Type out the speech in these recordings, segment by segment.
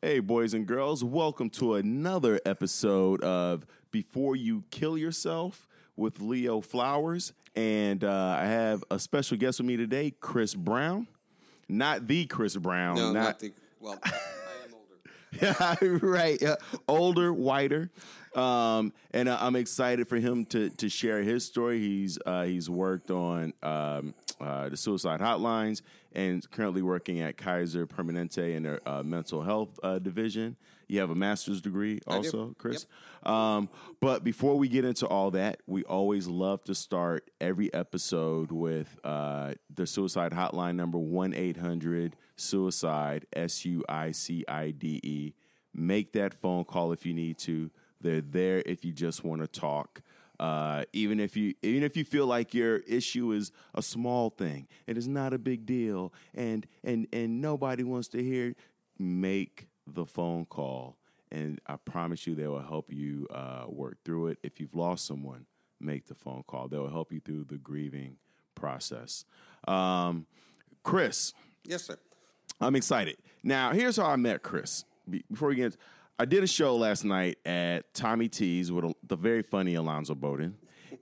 Hey, boys and girls, welcome to another episode of Before You Kill Yourself with Leo Flowers. And uh, I have a special guest with me today, Chris Brown. Not the Chris Brown. No, not, the. Well, I am older. Yeah, right. Yeah. Older, whiter, um, and uh, I'm excited for him to to share his story. He's uh, he's worked on um, uh, the suicide hotlines and currently working at Kaiser Permanente in their uh, mental health uh, division. You have a master's degree also, Chris. Um, but before we get into all that, we always love to start every episode with uh, the suicide hotline number one eight hundred suicide S U I C I D E. Make that phone call if you need to. They're there if you just want to talk. Uh, even if you even if you feel like your issue is a small thing, it is not a big deal, and and and nobody wants to hear. Make the phone call, and I promise you, they will help you uh, work through it. If you've lost someone, make the phone call. They will help you through the grieving process. Um, Chris, Yes, sir. I'm excited. Now, here's how I met Chris. Before we get, into, I did a show last night at Tommy T's with the very funny Alonzo Bodden,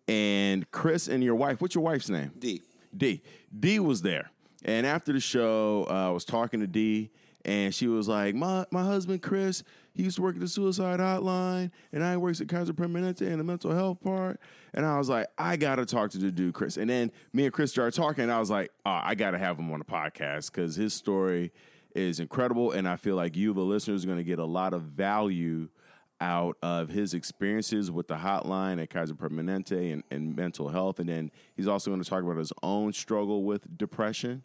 and Chris and your wife. What's your wife's name? D. D. D was there, and after the show, uh, I was talking to D, and she was like, "My my husband Chris, he used to work at the suicide hotline, and I works at Kaiser Permanente in the mental health part." And I was like, "I gotta talk to the dude, Chris." And then me and Chris started talking, and I was like, oh, "I gotta have him on the podcast because his story is incredible, and I feel like you, the listeners, are to get a lot of value." out of his experiences with the hotline at Kaiser Permanente and, and mental health. And then he's also going to talk about his own struggle with depression.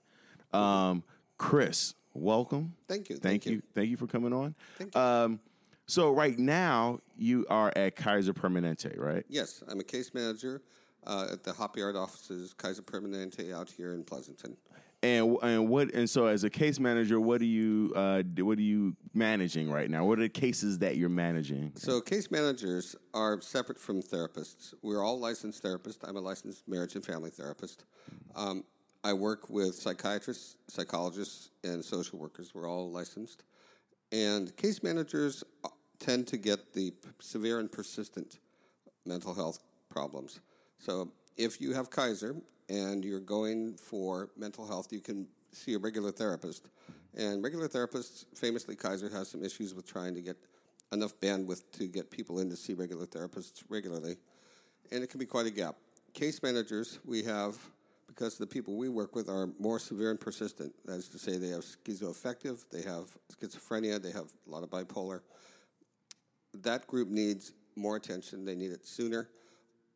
Um, Chris, welcome. Thank you, Thank, thank you. you. Thank you for coming on. Thank you. Um, so right now you are at Kaiser Permanente, right? Yes, I'm a case manager uh, at the Hopyard offices, Kaiser Permanente, out here in Pleasanton. And and what and so as a case manager, what are you uh, what are you managing right now? What are the cases that you're managing? So, case managers are separate from therapists. We're all licensed therapists. I'm a licensed marriage and family therapist. Um, I work with psychiatrists, psychologists, and social workers. We're all licensed. And case managers uh, tend to get the severe and persistent mental health problems. So, if you have Kaiser and you're going for mental health, you can see a regular therapist. And regular therapists, famously, Kaiser has some issues with trying to get enough bandwidth to get people in to see regular therapists regularly. And it can be quite a gap. Case managers, we have, because the people we work with are more severe and persistent. That is to say, they have schizoaffective, they have schizophrenia, they have a lot of bipolar that group needs more attention. They need it sooner,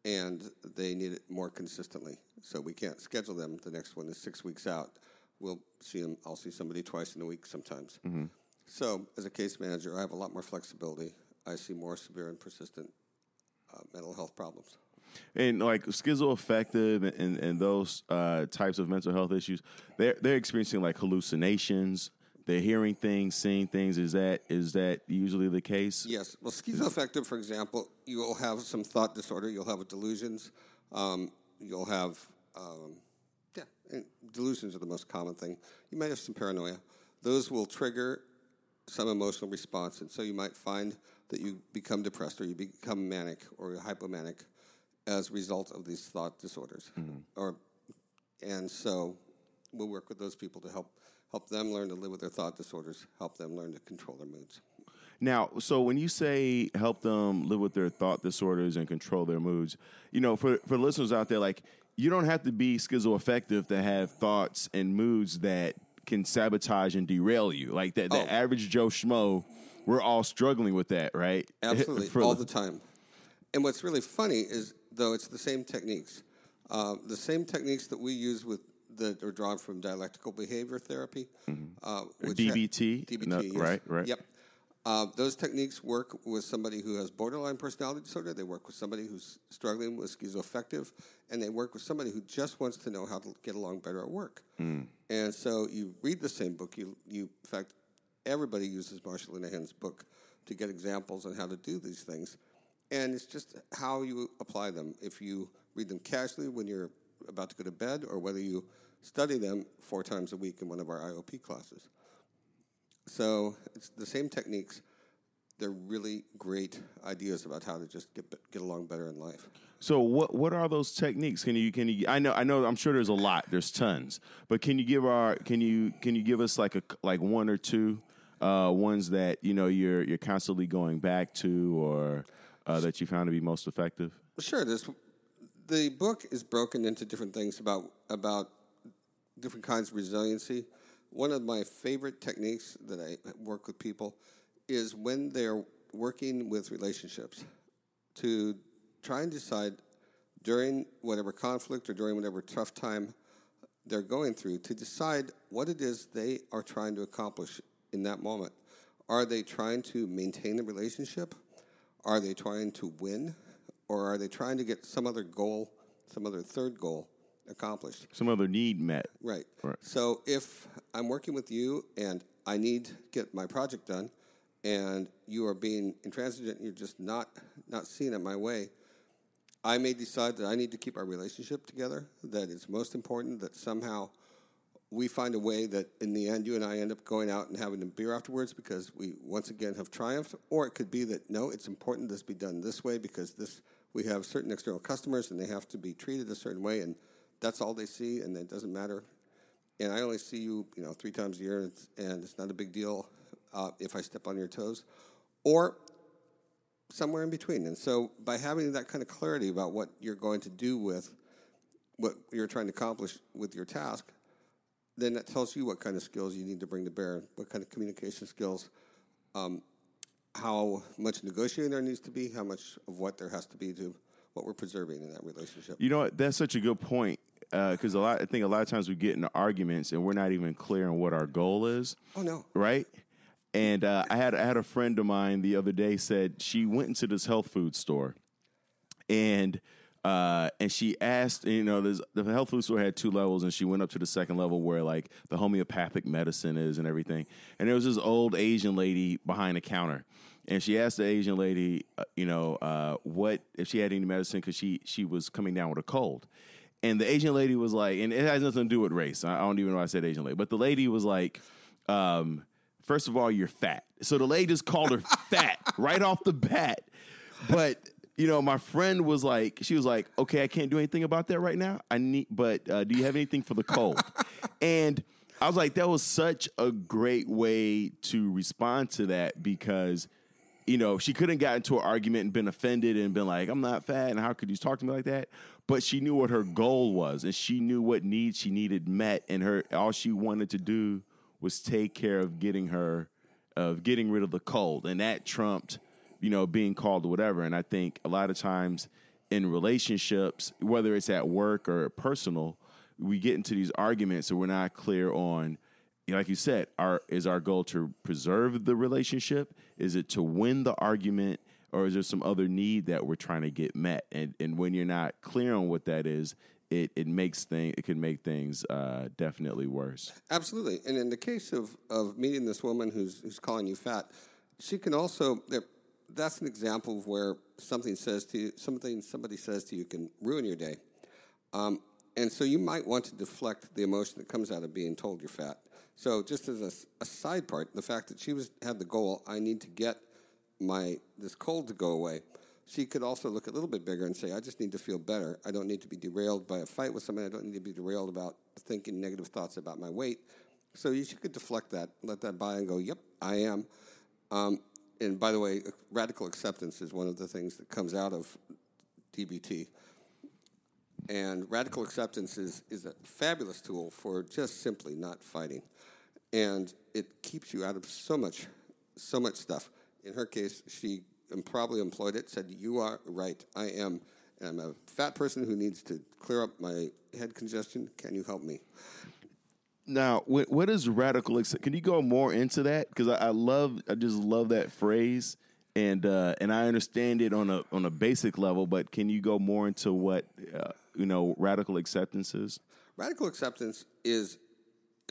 and they need it more consistently. So we can't schedule them. The next one is six weeks out. We'll see them. I'll see somebody twice in a week sometimes. So as a case manager, I have a lot more flexibility. I see more severe and persistent uh, mental health problems. And like schizoaffective and, and those uh, types of mental health issues, they're they're experiencing like hallucinations. They're hearing things, seeing things. Is that is that usually the case? Yes. Well, schizoaffective, for example, you will have some thought disorder. You'll have delusions. Um, you'll have, um, yeah, delusions are the most common thing. You might have some paranoia. Those will trigger some emotional response, and so you might find that you become depressed or you become manic or hypomanic as a result of these thought disorders. Mm-hmm. Or, and so we'll work with those people to help help them learn to live with their thought disorders, help them learn to control their moods. Now, so when you say help them live with their thought disorders and control their moods, you know, for for listeners out there, like you don't have to be schizoaffective to have thoughts and moods that can sabotage and derail you. Like that, the Oh. average Joe schmo, we're all struggling with that, right? Absolutely, all the time. And what's really funny is, though, it's the same techniques. Uh, the same techniques that we use with that are drawn from dialectical behavior therapy, uh, which ha- DBT? DBT, No, yes. right, right. Yep. Uh, those techniques work with somebody who has borderline personality disorder. They work with somebody who's struggling with schizoaffective, and they work with somebody who just wants to know how to get along better at work. And so you read the same book. You, you, in fact, everybody uses Marsha Linehan's book to get examples on how to do these things. And it's just how you apply them. If you read them casually when you're about to go to bed, or whether you study them four times a week in one of our IOP classes. So it's the same techniques. They're really great ideas about how to just get get along better in life. So what what are those techniques? Can you can you I know I know I'm sure there's a lot. There's tons. But can you give our can you can you give us like a like one or two uh, ones that you know you're you're constantly going back to or uh, that you found to be most effective? Sure. This the book is broken into different things about about different kinds of resiliency. One of my favorite techniques that I work with people is when they're working with relationships to try and decide during whatever conflict or during whatever tough time they're going through to decide what it is they are trying to accomplish in that moment. Are they trying to maintain the relationship? Are they trying to win? Or are they trying to get some other goal, some other third goal accomplished? Some other need met. Right. Right. So if I'm working with you and I need to get my project done and you are being intransigent and you're just not not seeing it my way, I may decide that I need to keep our relationship together, that it's most important that somehow we find a way that in the end you and I end up going out and having a beer afterwards because we once again have triumphed. Or it could be that no, it's important this be done this way because this we have certain external customers and they have to be treated a certain way and that's all they see and it doesn't matter. And I only see you, you know, three times a year and it's, and it's not a big deal uh, if I step on your toes. Or somewhere in between. And so by having that kind of clarity about what you're going to do with what you're trying to accomplish with your task, then that tells you what kind of skills you need to bring to bear, what kind of communication skills, um, how much negotiating there needs to be, how much of what there has to be to what we're preserving in that relationship. You know what? That's such a good point because a lot. I think a lot of times we get into arguments and we're not even clear on what our goal is. Oh no! right? And uh, I had I had a friend of mine the other day said she went into this health food store, and uh, and she asked, you know, there's, the health food store had two levels, and she went up to the second level where like the homeopathic medicine is and everything. And there was this old Asian lady behind the counter, and she asked the Asian lady, uh, you know, uh, what if she had any medicine because she she was coming down with a cold. And the Asian lady was like, and it has nothing to do with race. I I don't even know why I said Asian lady, but the lady was like, um, first of all, you're fat. So the lady just called her fat right off the bat. But you know, my friend was like, she was like, okay, I can't do anything about that right now. I need, but uh, do you have anything for the cold? and I was like, that was such a great way to respond to that because you know, she couldn't got into an argument and been offended and been like, I'm not fat and how could you talk to me like that? But she knew what her goal was and she knew what needs she needed met and her all she wanted to do was take care of getting her of getting rid of the cold. And that trumped, you know, being called or whatever. And I think a lot of times in relationships, whether it's at work or personal, we get into these arguments and we're not clear on like you said, our is our goal to preserve the relationship? Is it to win the argument, or is there some other need that we're trying to get met? And and when you're not clear on what that is, it it makes thing it can make things uh, definitely worse. Absolutely. And in the case of, of meeting this woman who's, who's calling you fat, she can also, there- that's an example of where something says to you, something somebody says to you can ruin your day. Um, and so you might want to deflect the emotion that comes out of being told you're fat. So just as a side part, the fact that she was had the goal, I need to get my this cold to go away. She could also look a little bit bigger and say, I just need to feel better. I don't need to be derailed by a fight with somebody. I don't need to be derailed about thinking negative thoughts about my weight. So you could deflect that, let that by and go, yep, I am. Um, and by the way, radical acceptance is one of the things that comes out of DBT. And radical acceptance is, is a fabulous tool for just simply not fighting. And it keeps you out of so much, so much stuff. In her case, she probably employed it, said, You are right, I am. And I'm a fat person who needs to clear up my head congestion. Can you help me? Now, what, is radical? Can you go more into that? Because I, I love, I just love that phrase, and uh, and I understand it on a on a basic level. But can you go more into what uh, you know radical acceptance is? Radical acceptance is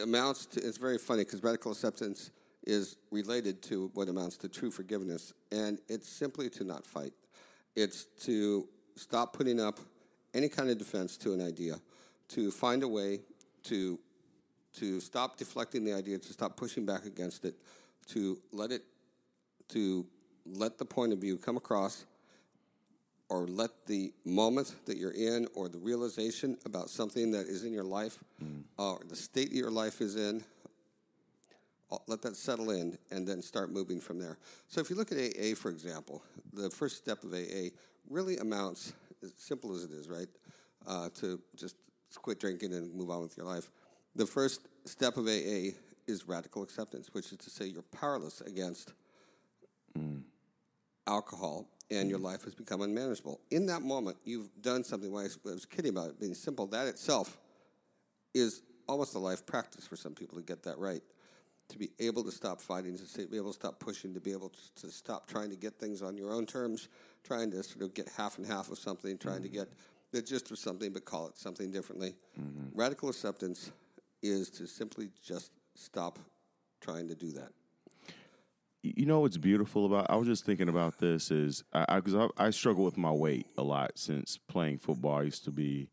amounts to. It's very funny because radical acceptance is related to what amounts to true forgiveness, and it's simply to not fight. It's to stop putting up any kind of defense to an idea, to find a way to to stop deflecting the idea, to stop pushing back against it, to let it to let the point of view come across or let the moment that you're in or the realization about something that is in your life or the state that your life is in uh, let that settle in and then start moving from there. So if you look at aa for example the first step of aa really amounts as simple as it is right uh, to just quit drinking and move on with your life the first step of aa is radical acceptance which is to say you're powerless against alcohol and your mm. life has become unmanageable. In that moment, you've done something. When I was- kidding about it being simple, that itself is almost a life practice for some people to get that right. To be able to stop fighting, to be able to stop pushing, to be able to, to stop trying to get things on your own terms, trying to sort of get half and half of something, trying to mm-hmm. get the gist of something but call it something differently. Mm-hmm. Radical acceptance is to simply just stop trying to do that. You know what's beautiful about? I was just thinking about this is I because I, I, struggle with my weight a lot since playing football. I used to be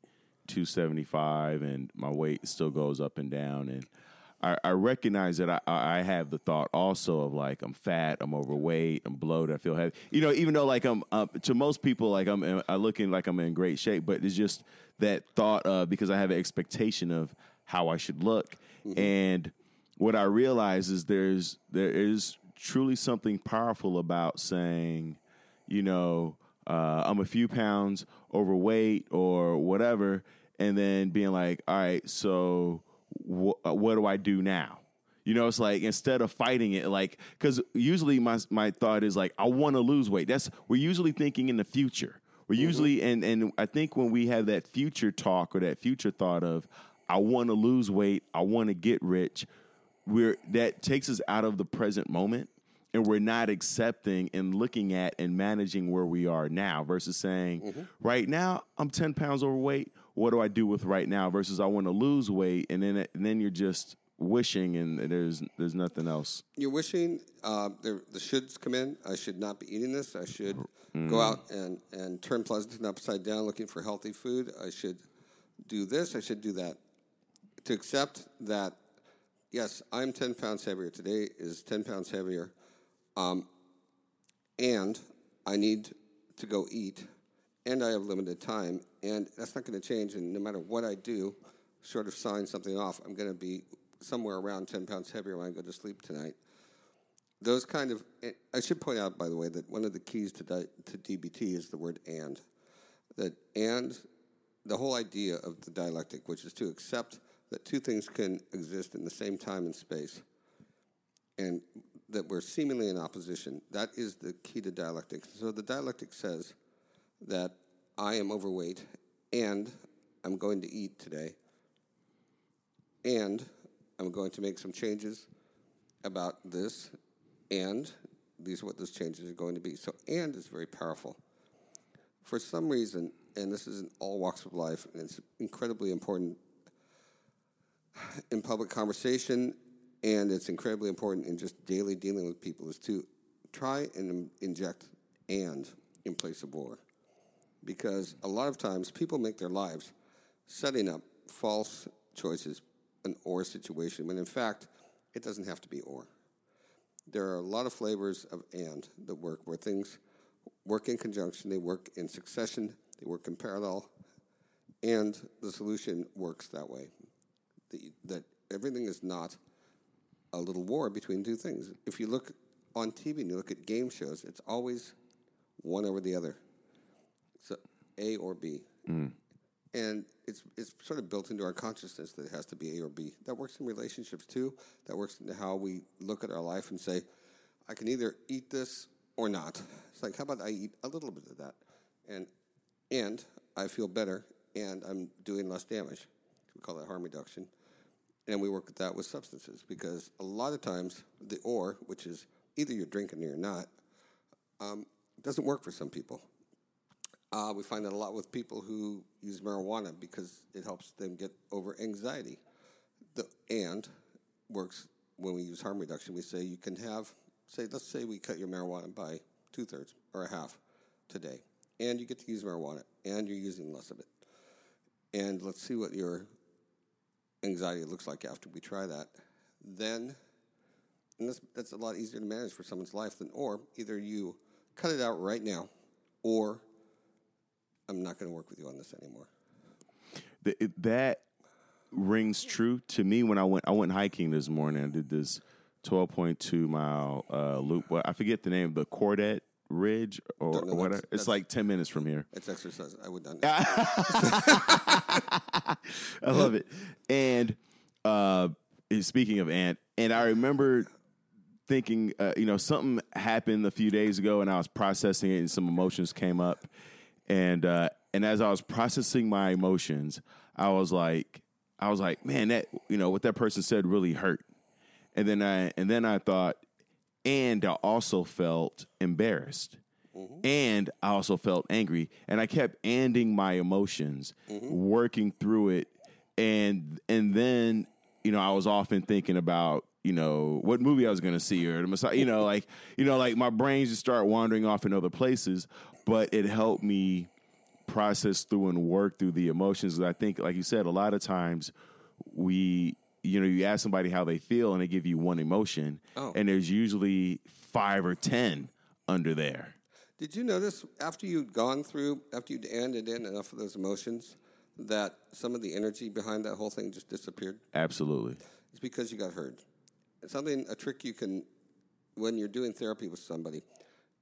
two seventy five, and my weight still goes up and down. And I, I recognize that I, I have the thought also of like I'm fat, I'm overweight, I'm bloated, I feel heavy. You know, even though like I'm uh, to most people like I'm I looking like I'm in great shape, but it's just that thought of because I have an expectation of how I should look, and what I realize is there's there is truly something powerful about saying, you know, uh, I'm a few pounds overweight or whatever, and then being like, all right, so wh- what do I do now? You know, it's like instead of fighting it, like because usually my my thought is like I want to lose weight. That's we're usually thinking in the future. We're usually and and I think when we have that future talk or that future thought of I want to lose weight, I want to get rich, we're that takes us out of the present moment and we're not accepting and looking at and managing where we are now versus saying right now i'm 10 pounds overweight what do i do with right now versus i want to lose weight and then and then you're just wishing and there's there's nothing else You're wishing uh, the, the shoulds come in. I should not be eating this. I should go out and, and turn Pleasanton upside down looking for healthy food. I should do this. I should do that. To accept that, yes, I'm 10 pounds heavier. Today is 10 pounds heavier. Um, and I need to go eat. And I have limited time. And that's not going to change. And no matter what I do, short of sign something off, I'm going to be somewhere around 10 pounds heavier when I go to sleep tonight those kind of i should point out by the way that one of the keys to, di- to dbt is the word and that and the whole idea of the dialectic which is to accept that two things can exist in the same time and space and that we're seemingly in opposition that is the key to dialectic so the dialectic says that i am overweight and i'm going to eat today and i'm going to make some changes about this and these are what those changes are going to be. So, and is very powerful. For some reason, and this is in all walks of life, and it's incredibly important in public conversation, and it's incredibly important in just daily dealing with people, is to try and inject and in place of or. Because a lot of times people make their lives setting up false choices, an or situation, when in fact, it doesn't have to be or there are a lot of flavors of and that work where things work in conjunction, they work in succession, they work in parallel, and the solution works that way. The, that everything is not a little war between two things. If you look on TV and you look at game shows, it's always one over the other. So A or B. Mm. And it's it's sort of built into our consciousness that it has to be A or B. That works in relationships too. That works into how we look at our life and say, I can either eat this or not. It's like, how about I eat a little bit of that, and and I feel better, and I'm doing less damage. We call that harm reduction, and we work with that with substances because a lot of times the or, which is either you're drinking or you're not, um, doesn't work for some people. Uh, we find that a lot with people who use marijuana because it helps them get over anxiety. The and works when we use harm reduction. We say you can have, say, let's say we cut your marijuana by two thirds or a half today, and you get to use marijuana, and you're using less of it. And let's see what your anxiety looks like after we try that. Then and that's that's a lot easier to manage for someone's life than or either you cut it out right now, or I'm not going to work with you on this anymore. Th- it- that rings true to me when I went I went hiking this morning. I did this 12.2 mile uh, loop. Well, I forget the name, the Cordet Ridge or, know or whatever. that's- It's that's- like 10 minutes from here. It's exercise. I would not. I love it. And uh, speaking of Ant, and I remember thinking, uh, you know, something happened a few days ago, and I was processing it, and some emotions came up, and uh, and as I was processing my emotions, I was like, I was like, man, that you know what that person said really hurt, and then I and then I thought, and I also felt embarrassed. Mm-hmm. And I also felt angry, and I kept anding my emotions, mm-hmm. working through it, and and then you know I was often thinking about you know what movie I was going to see or the Messiah, you know like you know like my brain just start wandering off in other places, but it helped me process through and work through the emotions. I think, like you said, a lot of times we, you know, you ask somebody how they feel and they give you one emotion, Oh. and there's usually five or ten under there. Did you notice after you'd gone through, after you'd ended in enough of those emotions, that some of the energy behind that whole thing just disappeared? Absolutely. It's because you got heard. It's something, a trick you can, when you're doing therapy with somebody,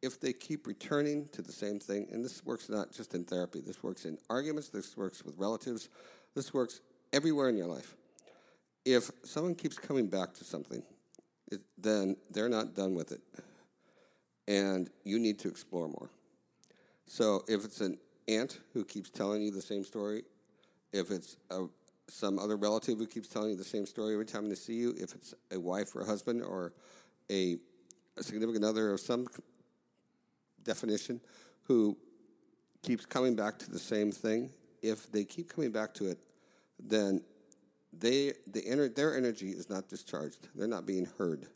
if they keep returning to the same thing, and this works not just in therapy, this works in arguments, this works with relatives, this works everywhere in your life. If someone keeps coming back to something, it, then they're not done with it. And you need to explore more. So if it's an aunt who keeps telling you the same story, if it's a, some other relative who keeps telling you the same story every time they see you, if it's a wife or a husband or a, a significant other of some definition who keeps coming back to the same thing, if they keep coming back to it, then they the their energy is not discharged. They're not being heard.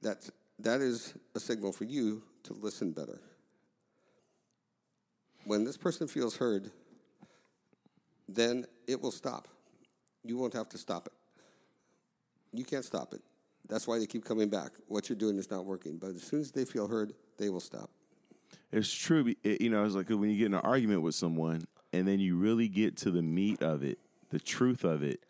That's that is a signal for you to listen better. When this person feels heard, then it will stop. You won't have to stop it. You can't stop it. That's why they keep coming back. What you're doing is not working. But as soon as they feel heard, they will stop. It's true. it- you know, it's like when you get in an argument with someone and then you really get to the meat of it, the truth of it,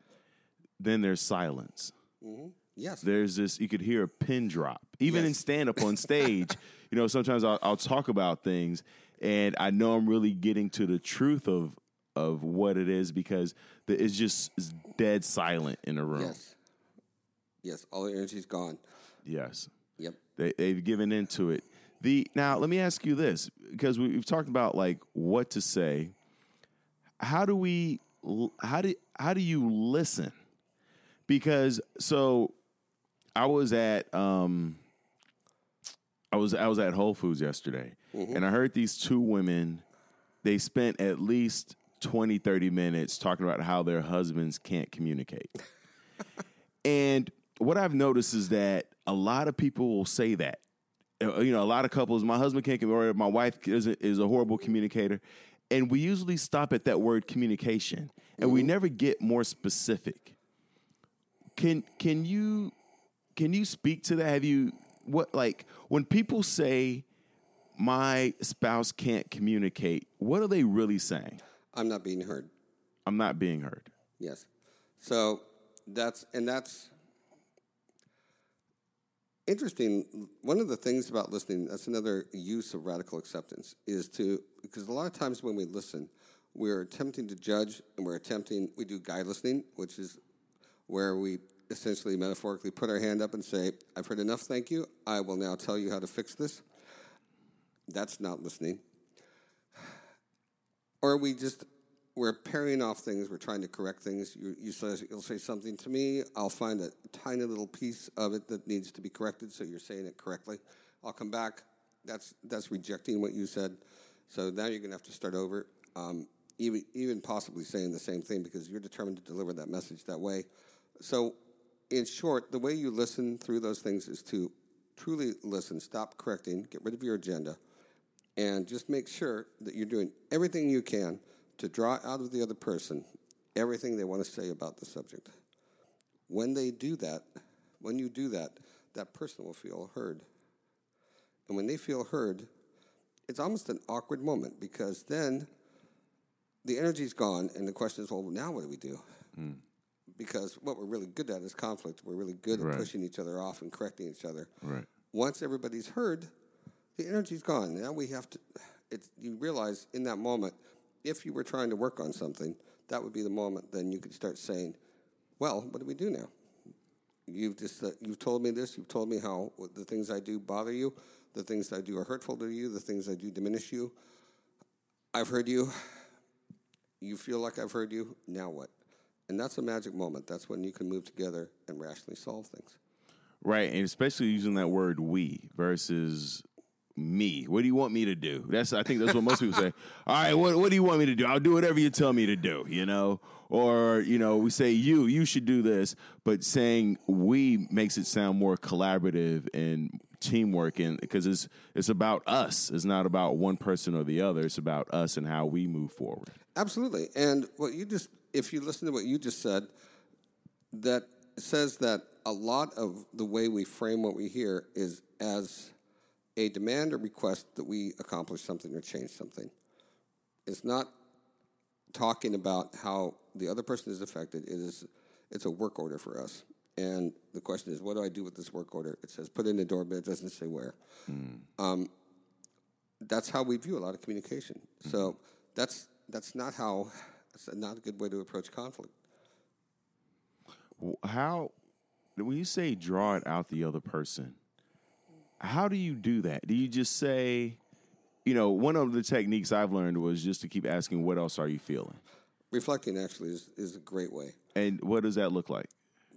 then there's silence. Mm-hmm. Yes. There's this, you could hear a pin drop. Even in stand up on stage, you know, sometimes I'll, I'll talk about things and I know I'm really getting to the truth of of what it is because the, it's just it's dead silent in the room. Yes. Yes. All the energy's gone. Yes. Yep. They, they've given into it. The now, let me ask you this because we, we've talked about like what to say. How do we? How do how do you listen? Because so, I was at um, I was I was at Whole Foods yesterday, and I heard these two women. They spent at least 20, 30 minutes talking about how their husbands can't communicate. And what I've noticed is that a lot of people will say that. Uh, You know, a lot of couples, my husband can't communicate, or my wife is a, is a horrible communicator. And we usually stop at that word communication and we mm-hmm. never get more specific. Can can you can you speak to that? Have you what like when people say my spouse can't communicate, what are they really saying? I'm not being heard. I'm not being heard. Yes. So that's and that's interesting. One of the things about listening, that's another use of radical acceptance, is to because a lot of times when we listen, we're attempting to judge and we're attempting we do guide listening, which is where we essentially metaphorically put our hand up and say, I've heard enough, thank you. I will now tell you how to fix this. That's not listening. Or we just we're parrying off things. We're trying to correct things. You, you say, you'll say something to me. I'll find a tiny little piece of it that needs to be corrected, so you're saying it correctly. I'll come back. That's that's rejecting what you said. So now you're going to have to start over. Um, even even possibly saying the same thing because you're determined to deliver that message that way. So, in short, the way you listen through those things is to truly listen. Stop correcting. Get rid of your agenda and just make sure that you're doing everything you can to draw out of the other person everything they want to say about the subject. When they do that, when you do that, that person will feel heard. And when they feel heard, it's almost an awkward moment because then the energy's gone, and the question is, well, now what do we do? Hmm. Because what we're really good at is conflict. We're really good at pushing each other off and correcting each other. Right. Once everybody's heard, the energy's gone. Now we have to. It's you realize in that moment, if you were trying to work on something, that would be the moment. Then you could start saying, "Well, what do we do now?" You've just uh, you've told me this. You've told me how the things I do bother you, the things I do are hurtful to you, the things I do diminish you. I've heard you. You feel like I've heard you. Now what? And that's a magic moment. That's when you can move together and rationally solve things. Right, and especially using that word "we" versus me. What do you want me to do? That's I think that's what most people say. All right, what what do you want me to do? I'll do whatever you tell me to do. You know, or you know, we say you you should do this, but saying we makes it sound more collaborative and teamwork, and because it's it's about us. It's not about one person or the other. It's about us and how we move forward. Absolutely. And what you just, if you listen to what you just said, that says that a lot of the way we frame what we hear is as a demand or request that we accomplish something or change something. It's not talking about how the other person is affected. It is, it's a work order for us. And the question is, what do I do with this work order? It says put in the door, but it doesn't say where. Um, that's how we view a lot of communication. So that's that's not how that's not a good way to approach conflict. how when you say draw it out the other person how do you do that do you just say you know one of the techniques i've learned was just to keep asking what else are you feeling Reflecting actually is, is a great way. and what does that look like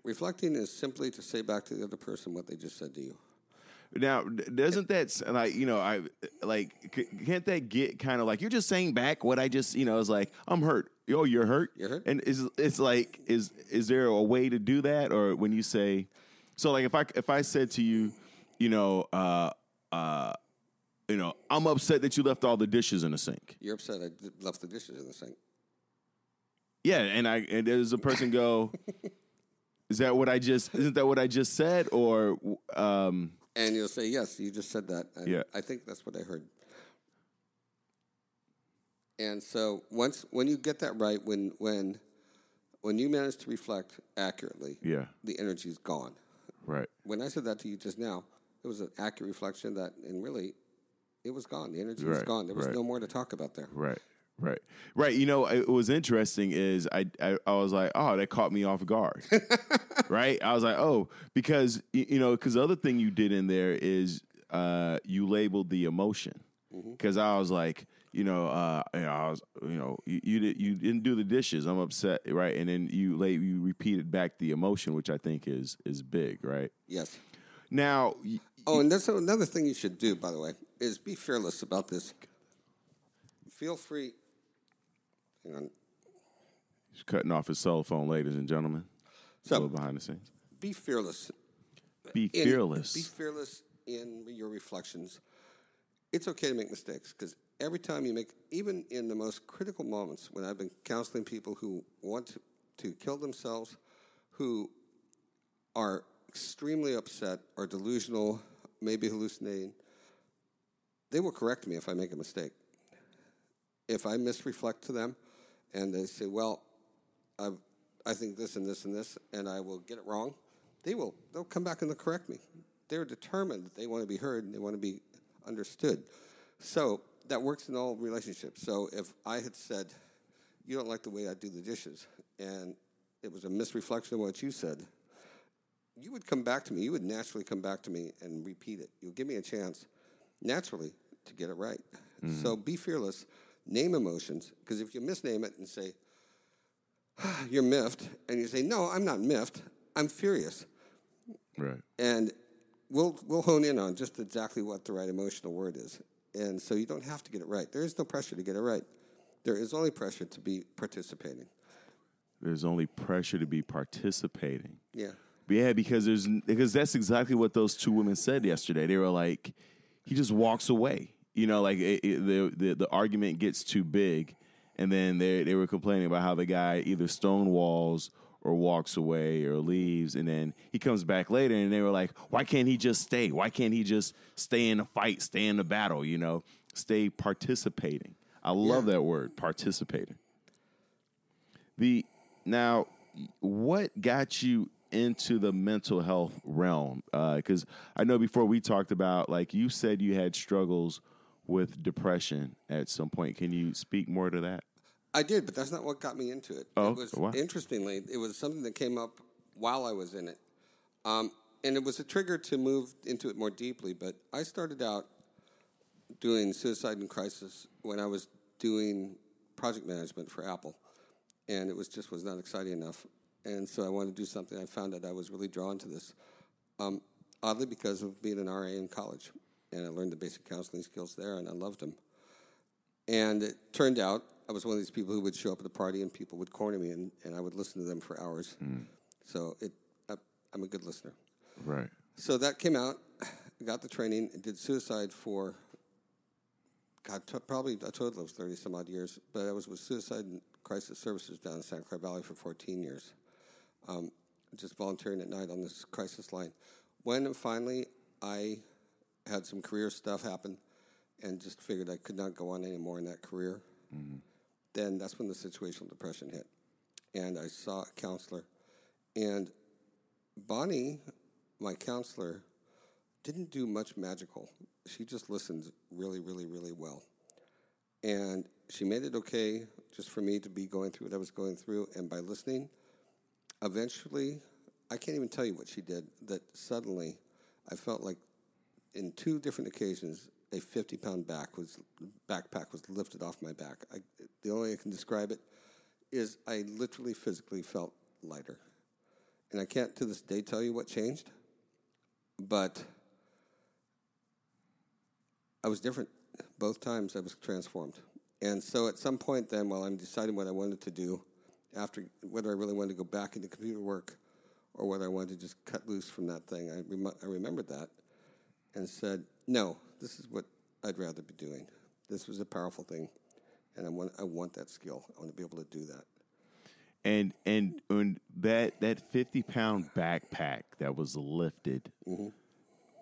Reflecting is simply to say back to the other person what they just said to you. now doesn't that like you know i like can't that get kind of like you're just saying back what i just you know is like i'm hurt oh you're hurt You're hurt? and is it's like is is there a way to do that or when you say so like if i if i said to you you know uh uh you know i'm upset that you left all the dishes in the sink You're upset I d- left the dishes in the sink. yeah and i and does a person go is that what i just isn't that what i just said or um And you'll say, Yes, you just said that. And Yeah. I think that's what I heard. And so once when you get that right, when when when you manage to reflect accurately, yeah the energy's gone. right When I said that to you just now, it was an accurate reflection that and really it was gone. The energy was Right, gone. There was right. no more to talk about there. Right. Right. Right. You know, it was interesting is I, I I was like, oh, that caught me off guard. right? I was like, oh, because you know, because the other thing you did in there is uh you labeled the emotion. Because I was like, you know, uh, you know, I was, you know, you, you did you didn't do the dishes. I'm upset, right? And then you lay you repeated back the emotion, which I think is is big, right? Yes. Now, Oh, and that's another thing you should do, by the way, is be fearless about this. Feel free. Hang on. he's cutting off his cell phone, ladies and gentlemen. So- a little behind the scenes. Be fearless. Be in- fearless. Be fearless in your reflections. It's okay to make mistakes because every time you make, even in the most critical moments, when I've been counseling people who want to, to kill themselves, who are extremely upset or delusional, maybe hallucinating, they will correct me if I make a mistake. If I misreflect to them and they say, well, I've, I think this and this and this, and I will get it wrong, they will. They'll come back and they'll correct me. They're determined that they want to be heard and they want to be understood. So that works in all relationships. So if I had said, you don't like the way I do the dishes, and it was a misreflection of what you said, you would come back to me. You would naturally come back to me and repeat it. You'll give me a chance naturally to get it right. Mm-hmm. So be fearless. Name emotions, because if you misname it and say, you're miffed, and you say, no, I'm not miffed, I'm furious. right. And we'll, we'll hone in on just exactly what the right emotional word is. And so you don't have to get it right. There is no pressure to get it right. There is only pressure to be participating. There's only pressure to be participating. Yeah. Yeah, because there's because that's exactly what those two women said yesterday. They were like, he just walks away. You know, like it, it- the, the the argument gets too big, and then they they were complaining about how the guy either stonewalls or walks away or leaves. And then he comes back later and they were like why can't he just stay? Why can't he just stay in the fight stay in the battle you know? Stay participating. I love that word participating. The now what got you into the mental health realm because i know before we talked about like you said you had struggles with depression at some point can you speak more to that I did, but that's not what got me into it. Oh, it was wow. interestingly, it was something that came up while I was in it, um, and it was a trigger to move into it more deeply. But I started out doing suicide and crisis when I was doing project management for Apple, and it was just was not exciting enough. And so I wanted to do something. I found that I was really drawn to this, um, oddly because of being an RA in college, and I learned the basic counseling skills there, and I loved them. And it turned out I was one of these people who would show up at a party and people would corner me, and, and I would listen to them for hours. So it, I, I'm a good listener. right So that came out, got the training, and did suicide for, God, t- probably a total of 30 some odd years. But I was with Suicide and Crisis Services down in Santa Clara Valley for 14 years, um, just volunteering at night on this crisis line. When finally I had some career stuff happen and just figured I could not go on anymore in that career, then that's when the situational depression hit. And I saw a counselor. And Bonnie, my counselor, didn't do much magical. She just listened really, really, really well. And she made it okay just for me to be going through what I was going through. And by listening, eventually, I can't even tell you what she did, that suddenly I felt like in two different occasions, a 50 pound back was, backpack was lifted off my back. I, the only way I can describe it is I literally physically felt lighter. And I can't to this day tell you what changed, but I was different. Both times I was transformed. And so at some point then, while I'm deciding what I wanted to do, after whether I really wanted to go back into computer work or whether I wanted to just cut loose from that thing, I, rem- I remembered that and said, no, this is what I'd rather be doing. This was a powerful thing, and I want, I want that skill. I want to be able to do that. and and and that that 50 pound backpack that was lifted mm-hmm.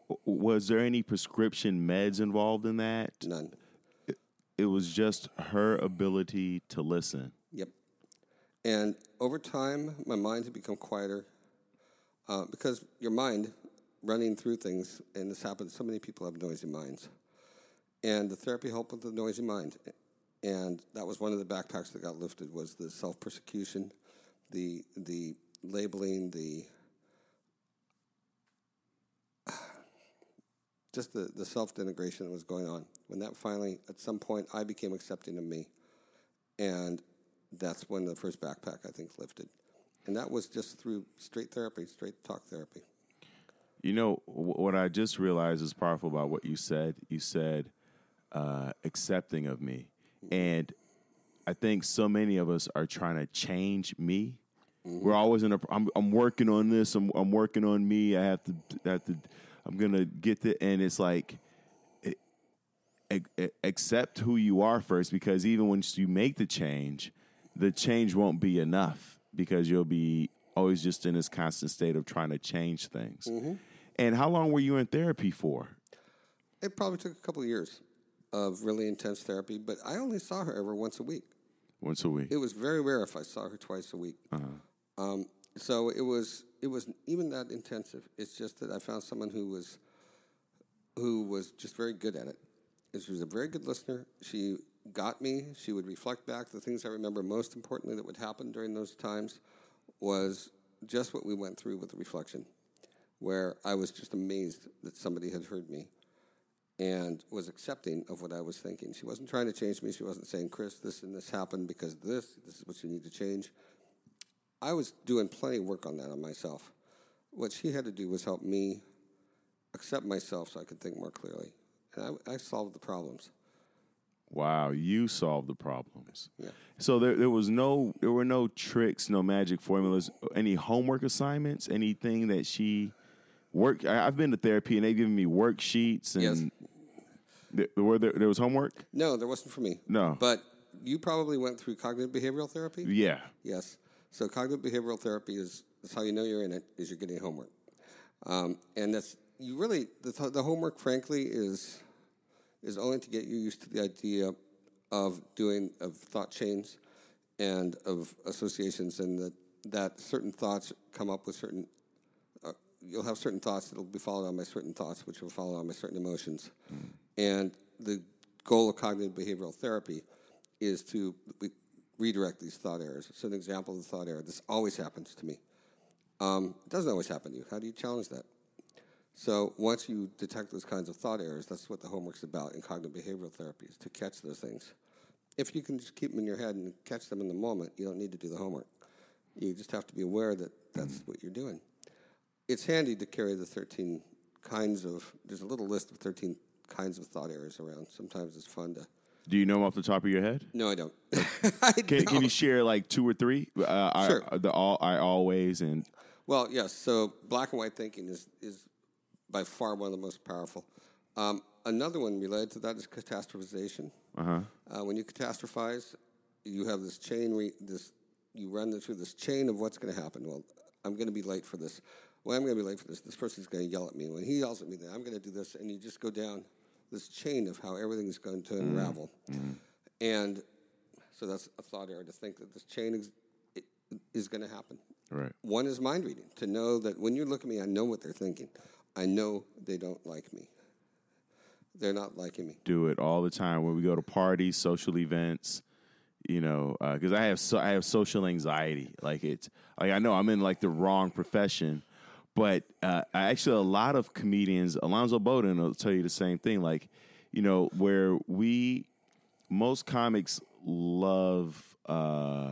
w- was there any prescription meds involved in that None. it was just her ability to listen Yep. And over time, my mind had become quieter uh, because your mind running through things, and this happens. So many people have noisy minds, and the therapy helped with the noisy mind. And that was one of the backpacks that got lifted was the self persecution, the the labeling, the just the, the self denigration that was going on. When that finally, at some point, I became accepting of me. And that's when the first backpack, I think, lifted. And that was just through straight therapy, straight talk therapy. you know what i just realized is powerful about what you said. You said uh, accepting of me. And i think so many of us are trying to change me. We're always in a I'm, I'm working on this. I'm, I'm working on me. I have to I have to i'm gonna get the and it's like accept who you are first because even once you make the change the change won't be enough because you'll be always just in this constant state of trying to change things and how long were you in therapy for It probably took a couple of years of really intense therapy, but I only saw her ever once a week. once a week It was very rare if I saw her twice a week. Um, so it was it was even that intensive. It's just that I found someone who was who was just very good at it. She was a very good listener. She got me. She would reflect back. The things I remember most importantly that would happen during those times was just what we went through with the reflection, where I was just amazed that somebody had heard me and was accepting of what I was thinking. She wasn't trying to change me. She wasn't saying, Chris, this and this happened because this. This is what you need to change. I was doing plenty of work on that on myself. What she had to do was help me accept myself so I could think more clearly. And I, I solved the problems. Wow you solved the problems Yeah. so there, there was no there were no tricks no magic formulas any homework assignments anything that she worked I, i've been to therapy and they've given me worksheets and Yes. th- were there, there was homework No, there wasn't for me. No. But you probably went through cognitive behavioral therapy? yeah Yes. So cognitive behavioral therapy is that's how you know you're in it is you're getting homework, um, and that's you really the, the homework. Frankly, is is only to get you used to the idea of doing of thought chains and of associations, and that that certain thoughts come up with certain. Uh, you'll have certain thoughts that will be followed on by certain thoughts, which will follow on by certain emotions, mm. and the goal of cognitive behavioral therapy is to redirect these thought errors. So, an example of the thought error. This always happens to me. Um, it doesn't always happen to you. How do you challenge that? So once you detect those kinds of thought errors, that's what the homework's about in cognitive behavioral therapy is to catch those things. If you can just keep them in your head and catch them in the moment, you don't need to do the homework. You just have to be aware that that's mm-hmm. what you're doing. It's handy to carry the 13 kinds of, there's a little list of 13 kinds of thought errors around. Sometimes it's fun to. Do you know them off the top of your head? No, I don't. I can, don't. can you share like two or three? Uh, sure. I, the all I always and. Well, yes. So black and white thinking is is by far one of the most powerful. Um, another one related to that is catastrophization. Uh-huh. Uh, when you catastrophize, you have this chain. Re- this you run through this chain of what's going to happen. Well, I'm going to be late for this. Well, I'm going to be late for this. This person's going to yell at me. When he yells at me, then I'm going to do this, and you just go down this chain of how everything's going to mm-hmm. unravel. Mm-hmm. And so that's a thought error to think that this chain is, is going to happen. Right. One is mind reading to know that when you look at me, I know what they're thinking. I know they don't like me. They're not liking me. Do it all the time when we go to parties, social events. You know, because uh, I have so, I have social anxiety. Like it's like I know I'm in like the wrong profession, but uh, actually a lot of comedians, Alonzo Bodden will tell you the same thing. Like, you know, where we most comics love uh,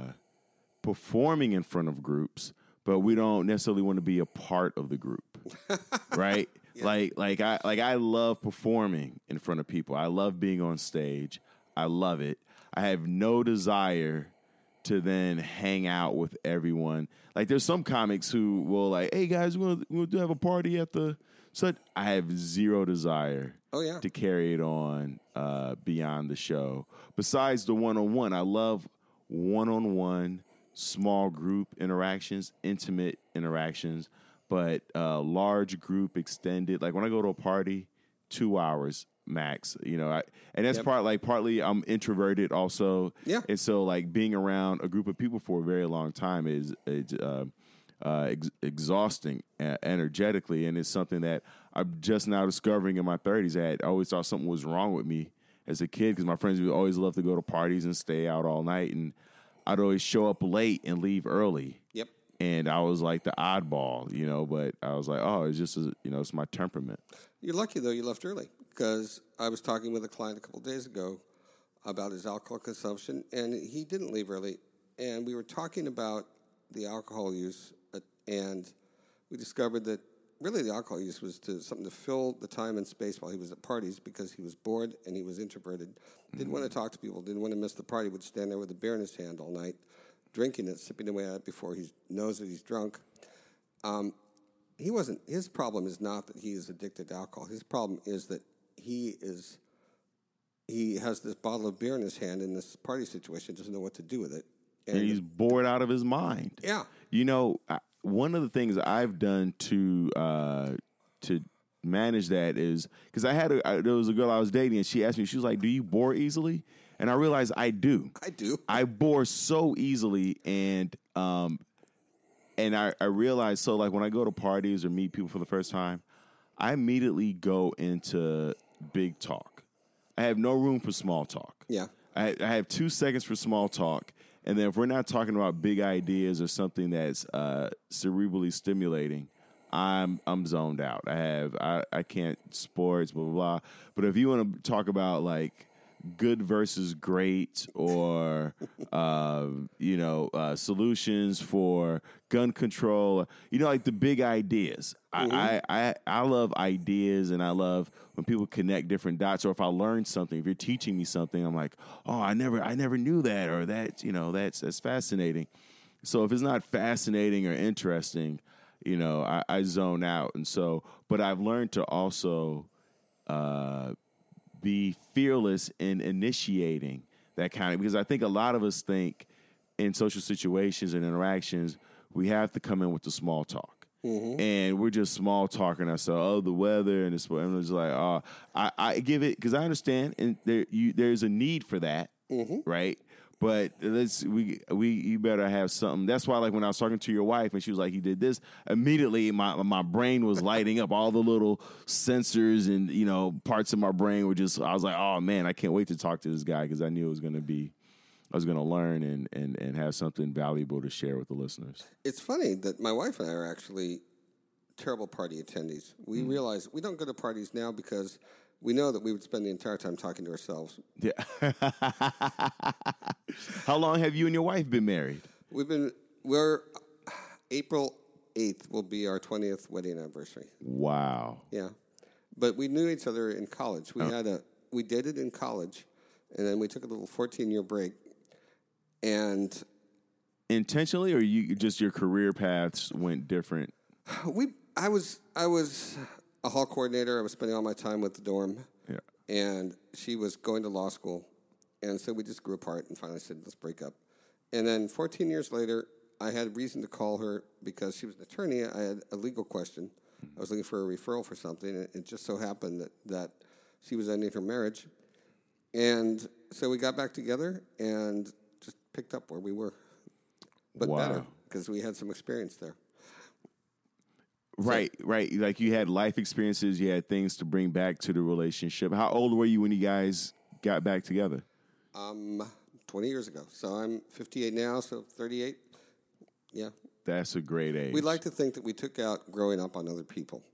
performing in front of groups, but we don't necessarily want to be a part of the group. right? Yeah. Like like I like I love performing in front of people. I love being on stage. I love it. I have no desire to then hang out with everyone. Like there's some comics who will like, "Hey guys, we'll we'll have a party at the so I have zero desire oh, yeah. to carry it on uh, beyond the show. Besides the one on one, I love one on one, small group interactions, intimate interactions but uh, large group extended. Like when I go to a party, two hours max. You know, I, and that's yep. part like partly I'm introverted also. Yeah, and so like being around a group of people for a very long time is is uh, uh, ex- exhausting uh, energetically, and it's something that I'm just now discovering in my 30s. I, had, I always thought something was wrong with me as a kid because my friends would always love to go to parties and stay out all night, and I'd always show up late and leave early. Yep and I was like the oddball, you know. But I was like, oh, it's just a, you know, it's my temperament. You're lucky though you left early because I was talking with a client a couple days ago about his alcohol consumption, and he didn't leave early. And we were talking about the alcohol use, uh, and we discovered that really the alcohol use was to something to fill the time and space while he was at parties because he was bored and he was introverted, didn't mm-hmm. want to talk to people, didn't want to miss the party, would stand there with a beer in his hand all night drinking it, sipping away at it before he knows that he's drunk. Um, he wasn't. His problem is not that he is addicted to alcohol. His problem is that he is. He has this bottle of beer in his hand in this party situation. Doesn't know what to do with it, and, and he's bored out of his mind. Yeah. You know, one of the things I've done to uh, to manage that is because I had a, I, there was a girl I was dating and she asked me she was like, "Do you bore easily?" And I realized I do. I do. I bore so easily, and um, and I I realized so like when I go to parties or meet people for the first time, I immediately go into big talk. I have no room for small talk. Yeah. I, I have two seconds for small talk, and then if we're not talking about big ideas or something that's uh, cerebrally stimulating, I'm I'm zoned out. I have I, I can't sports blah blah blah. But if you want to talk about like good versus great or uh, you know uh, solutions for gun control. You know like the big ideas. Mm-hmm. I, I i love ideas and i love when people connect different dots or if i learn something if you're teaching me something i'm like oh i never i never knew that or that you know that's that's fascinating. So if it's not fascinating or interesting you know i, I zone out. And so but i've learned to also uh, be fearless in initiating that kind of because I think a lot of us think in social situations and interactions, we have to come in with the small talk. Mm-hmm. And we're just small talking ourselves. Oh, the weather and it's and it's like, oh, I, I give it because I understand, and there you there's a need for that, mm-hmm. right? But let's we we you better have something. That's why, like when I was talking to your wife and she was like, "He did this," immediately my my brain was lighting up. All the little sensors and you know parts of my brain were just. I was like, "Oh man, I can't wait to talk to this guy because I knew it was going to be." I was going to learn and, and, and have something valuable to share with the listeners. It's funny that my wife and I are actually terrible party attendees. We mm. realize we don't go to parties now because we know that we would spend the entire time talking to ourselves. Yeah. How long have you and your wife been married? We've been we're April eighth will be our twentieth wedding anniversary. Wow. Yeah, but we knew each other in college. We oh. had a we dated in college, and then we took a little fourteen year break, and Intentionally, or you just your career paths went different? we I was I was a hall coordinator. I was spending all my time with the dorm. Yeah. and she was going to law school, and so we just grew apart and finally said, "Let's break up." And then 14 years later, I had reason to call her because she was an attorney. I had a legal question. Hmm. I was looking for a referral for something, and it just so happened that that she was ending her marriage, and so we got back together and just picked up where we were, but better because we had some experience there. Right, right. Like you had life experiences, you had things to bring back to the relationship. How old were you when you guys got back together? Um, 20 years ago. So I'm 58 now, so 38. Yeah. That's a great age. We like to think that we took out growing up on other people.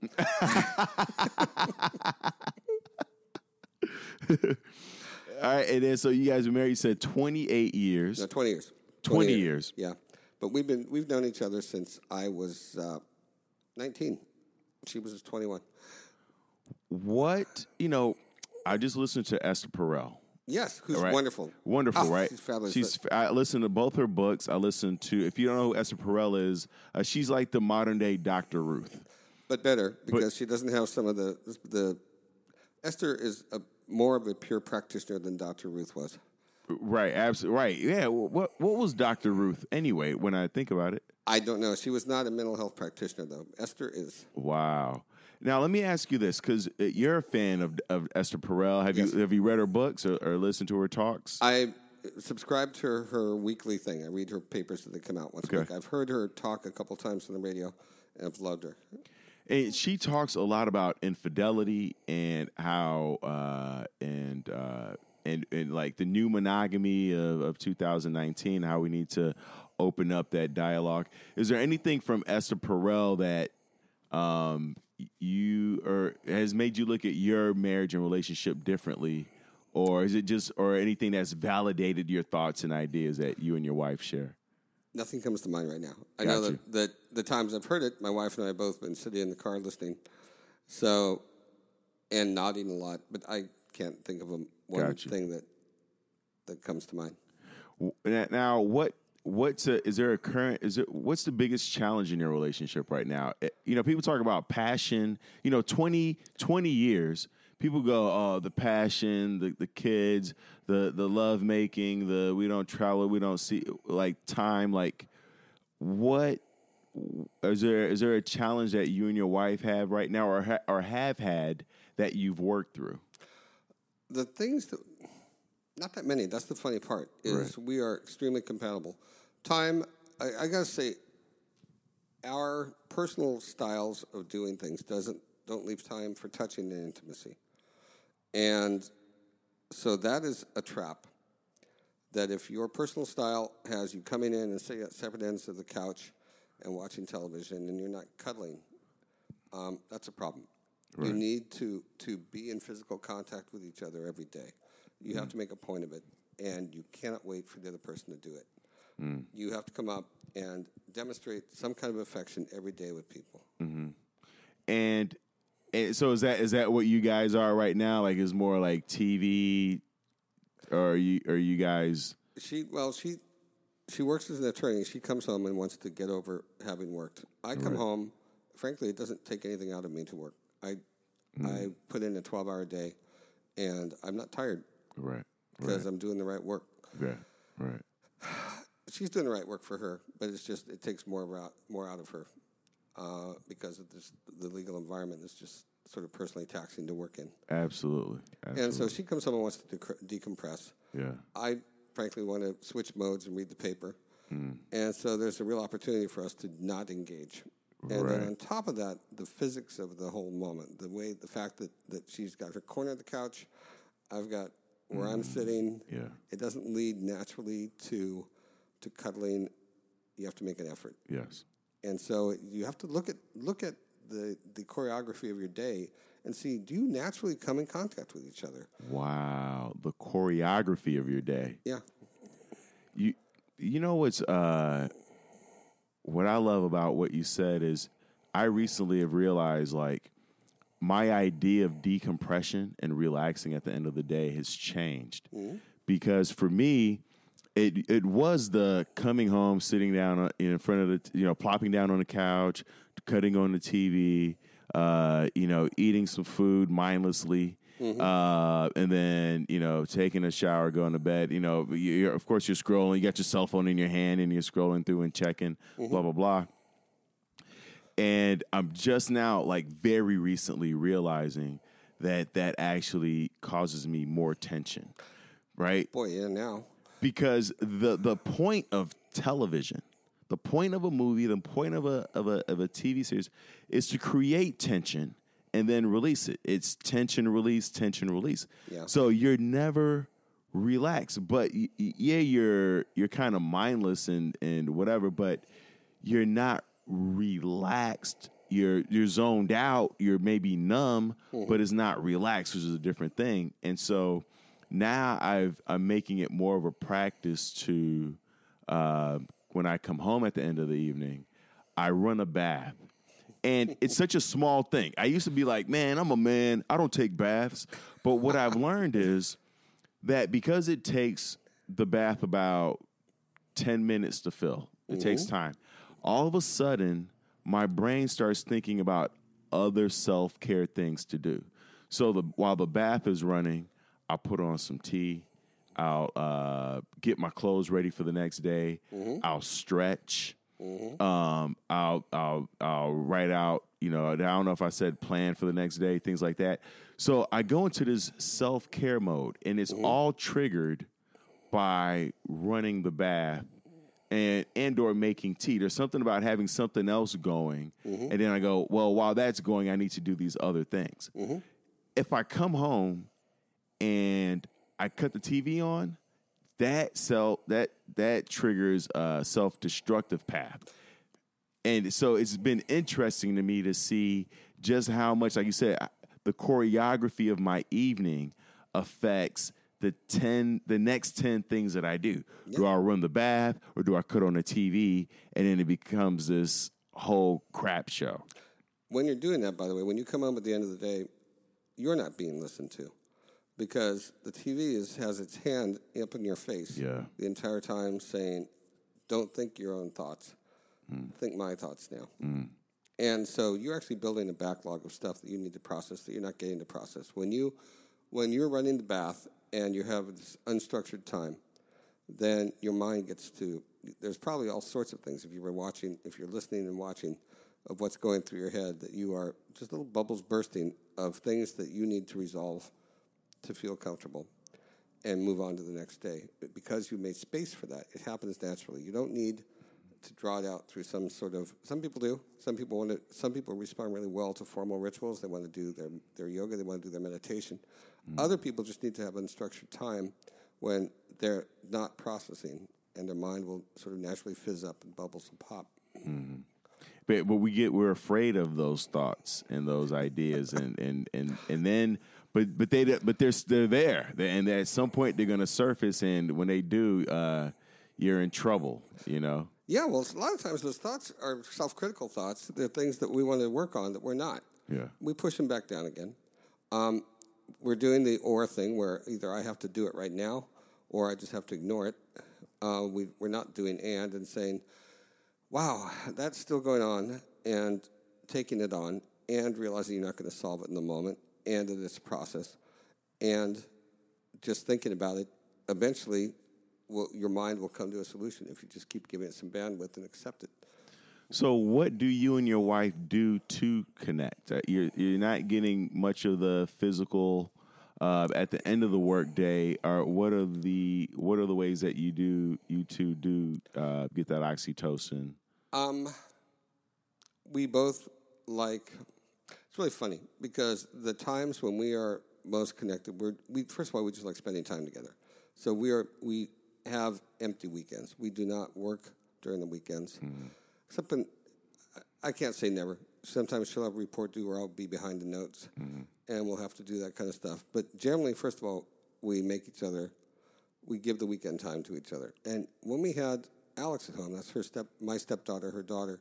All right, and then so you guys were married. You said twenty eight years. No, 20 years. 20 years. Yeah. But we've been we've known each other since I was uh, 19. She was 21. What you know? I just listened to Esther Perel. Yes, who's right? wonderful. Wonderful, Oh, right? She's fabulous. She's. I listened to both her books. I listened to. If you don't know who Esther Perel is, uh, she's like the modern day Dr. Ruth. but better because she doesn't have some of the the Esther is a, more of a pure practitioner than Dr. Ruth was. Right. Absolutely. Right. Yeah. What What was Dr. Ruth anyway? When I think about it. I don't know. She was not a mental health practitioner though. Esther is. Wow. Now let me ask you this, because you're a fan of, of Esther Perel. Have Yes. you have you read her books or, or listened to her talks? I subscribe to her, her weekly thing. I read her papers that they come out once a week. I've heard her talk a couple times on the radio, and I've loved her. And she talks a lot about infidelity and how uh, and uh, and and like the new monogamy of, of 2019. How we need to open up that dialogue. Is there anything from Esther Perel that um, you or has made you look at your marriage and relationship differently, or is it just or anything that's validated your thoughts and ideas that you and your wife share? Nothing comes to mind right now. I know Gotcha. that, that the times I've heard it, my wife and I have both been sitting in the car listening, so and nodding a lot. But I can't think of a, one Gotcha. thing that that comes to mind. Now- what what's a, is there a current is it what's the biggest challenge in your relationship right now? Eh, You know, people talk about passion. You know, 20, 20 years. People go, oh, the passion, the the kids, the the love making, the we don't travel, we don't see like time. Like, what is there? Is there a challenge that you and your wife have right now, or ha- or have had that you've worked through? The things that not that many. That's the funny part is we are extremely compatible. Time, I, I gotta say, our personal styles of doing things doesn't don't leave time for touching and intimacy, and so that is a trap. That if your personal style has you coming in and sitting at separate ends of the couch and watching television and you're not cuddling, um, that's a problem. You need to, to be in physical contact with each other every day. You have mm. to make a point of it, and you cannot wait for the other person to do it. Mm. You have to come up and demonstrate some kind of affection every day with people. Mm-hmm. And, and so is that is that what you guys are right now? Like, is more like TV, or are you are you guys? She well, she she works as an attorney. She comes home and wants to get over having worked. I come home. Frankly, it doesn't take anything out of me to work. I I put in a twelve hour day, and I'm not tired Right, because I'm doing the right work. right, right. she's doing the right work for her, but it's just it takes more out more out of her uh, because of this the legal environment is just sort of personally taxing to work in. Absolutely. Absolutely. And so she comes home and wants to dec- decompress. yeah. I frankly want to switch modes and read the paper. And so there's a real opportunity for us to not engage. And Right. then on top of that, the physics of the whole moment, the way, the fact that, that she's got her corner of the couch, I've got where I'm sitting. Yeah. It doesn't lead naturally to to cuddling. You have to make an effort. Yes. And so you have to look at look at the the choreography of your day and see do you naturally come in contact with each other? Wow. The choreography of your day. Yeah. You you know what's uh what I love about what you said is I recently have realized like my idea of decompression and relaxing at the end of the day has changed. Because for me, it it was the coming home, sitting down in front of the you know, plopping down on the couch, cutting on the TV, uh, you know, eating some food mindlessly. Uh, and then you know, taking a shower, going to bed. You know, you're, of course you're scrolling. You got your cell phone in your hand, and you're scrolling through and checking, blah blah blah. And I'm just now, like very recently, realizing that that actually causes me more tension, right? Boy, yeah, now. because the the point of television, the point of a movie, the point of a of a of a TV series is to create tension and then release it. It's tension release, tension release. Yeah. So you're never relaxed, but y- y- yeah, you're you're kind of mindless and and whatever, but you're not relaxed. You're you're zoned out. You're maybe numb, but it's not relaxed, which is a different thing. And so now I've I'm making it more of a practice to uh, when I come home at the end of the evening, I run a bath. And it's such a small thing. I used to be like, man, I'm a man. I don't take baths. But what I've learned is that because it takes the bath about 10 minutes to fill, it takes time. All of a sudden, my brain starts thinking about other self care things to do. So the, while the bath is running, I'll put on some tea. I'll uh, get my clothes ready for the next day. I'll stretch. Mm-hmm. Um, I'll I'll I'll write out. You know, I don't know if I said plan for the next day, things like that. So I go into this self care mode, and it's mm-hmm. all triggered by running the bath and and or making tea. There's something about having something else going, mm-hmm. and then I go, well, while that's going, I need to do these other things. If I come home and I cut the TV on, that self that that triggers a self destructive path. And so it's been interesting to me to see just how much, like you said, the choreography of my evening affects the ten, the next ten things that I do. Do I run the bath or do I cut on the TV? And then it becomes this whole crap show. When you're doing that, by the way, when you come home at the end of the day, you're not being listened to because the TV is, has its hand up in your face Yeah. the entire time saying, don't think your own thoughts, hmm. think my thoughts now. Hmm. And so you're actually building a backlog of stuff that you need to process that you're not getting to process. When, you, when you're running the bath and you have this unstructured time, then your mind gets to there's probably all sorts of things if you were watching if you're listening and watching of what's going through your head that you are just little bubbles bursting of things that you need to resolve to feel comfortable and move on to the next day. Because you made space for that it happens naturally. You don't need to draw it out through some sort of some people do. Some people want to some people respond really well to formal rituals. They want to do their, their yoga. They want to do their meditation. Mm. Other people just need to have unstructured time when they're not processing and their mind will sort of naturally fizz up and bubbles will pop. Mm-hmm. But but we get we're afraid of those thoughts and those ideas and and and and then but but they but they're they're there. And at some point they're going to surface and when they do uh you're in trouble you know? Yeah well a lot of times those thoughts are self-critical thoughts. They're things that we want to work on that we're not. Yeah. we push them back down again. Um, we're doing the or thing where either i have to do it right now or i just have to ignore it. Uh, we, we're not doing and and saying wow, that's still going on, and taking it on, and realizing you're not going to solve it in the moment, and of this process, and just thinking about it, eventually will, your mind will come to a solution if you just keep giving it some bandwidth and accept it. So, what do you and your wife do to connect? Uh, you're you're not getting much of the physical uh, at the end of the workday. Or what are the what are the ways that you do you two do uh, get that oxytocin? Um, we both like. It's really funny because the times when we are most connected, we're we first of all we just like spending time together. So we are we have empty weekends. We do not work during the weekends. Something I can't say never. Sometimes she'll have a report due, or I'll be behind the notes, and we'll have to do that kind of stuff. But generally, first of all, we make each other. We give the weekend time to each other. And when we had Alex at home, that's her step, my stepdaughter, her daughter.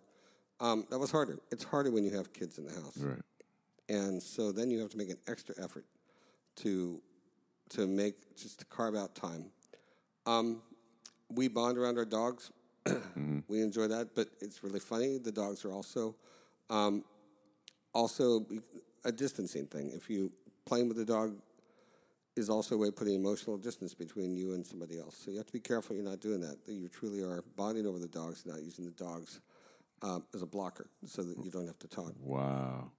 Um, that was harder. It's harder when you have kids in the house, Right. And so then you have to make an extra effort to to make just to carve out time. Um, we bond around our dogs. We enjoy that, but it's really funny. The dogs are also um, also a distancing thing. If you playing with the dog is also a way of putting emotional distance between you and somebody else. So you have to be careful you're not doing that. That you truly are bonding over the dogs, not using the dogs um, as a blocker, so that you don't have to talk. Wow.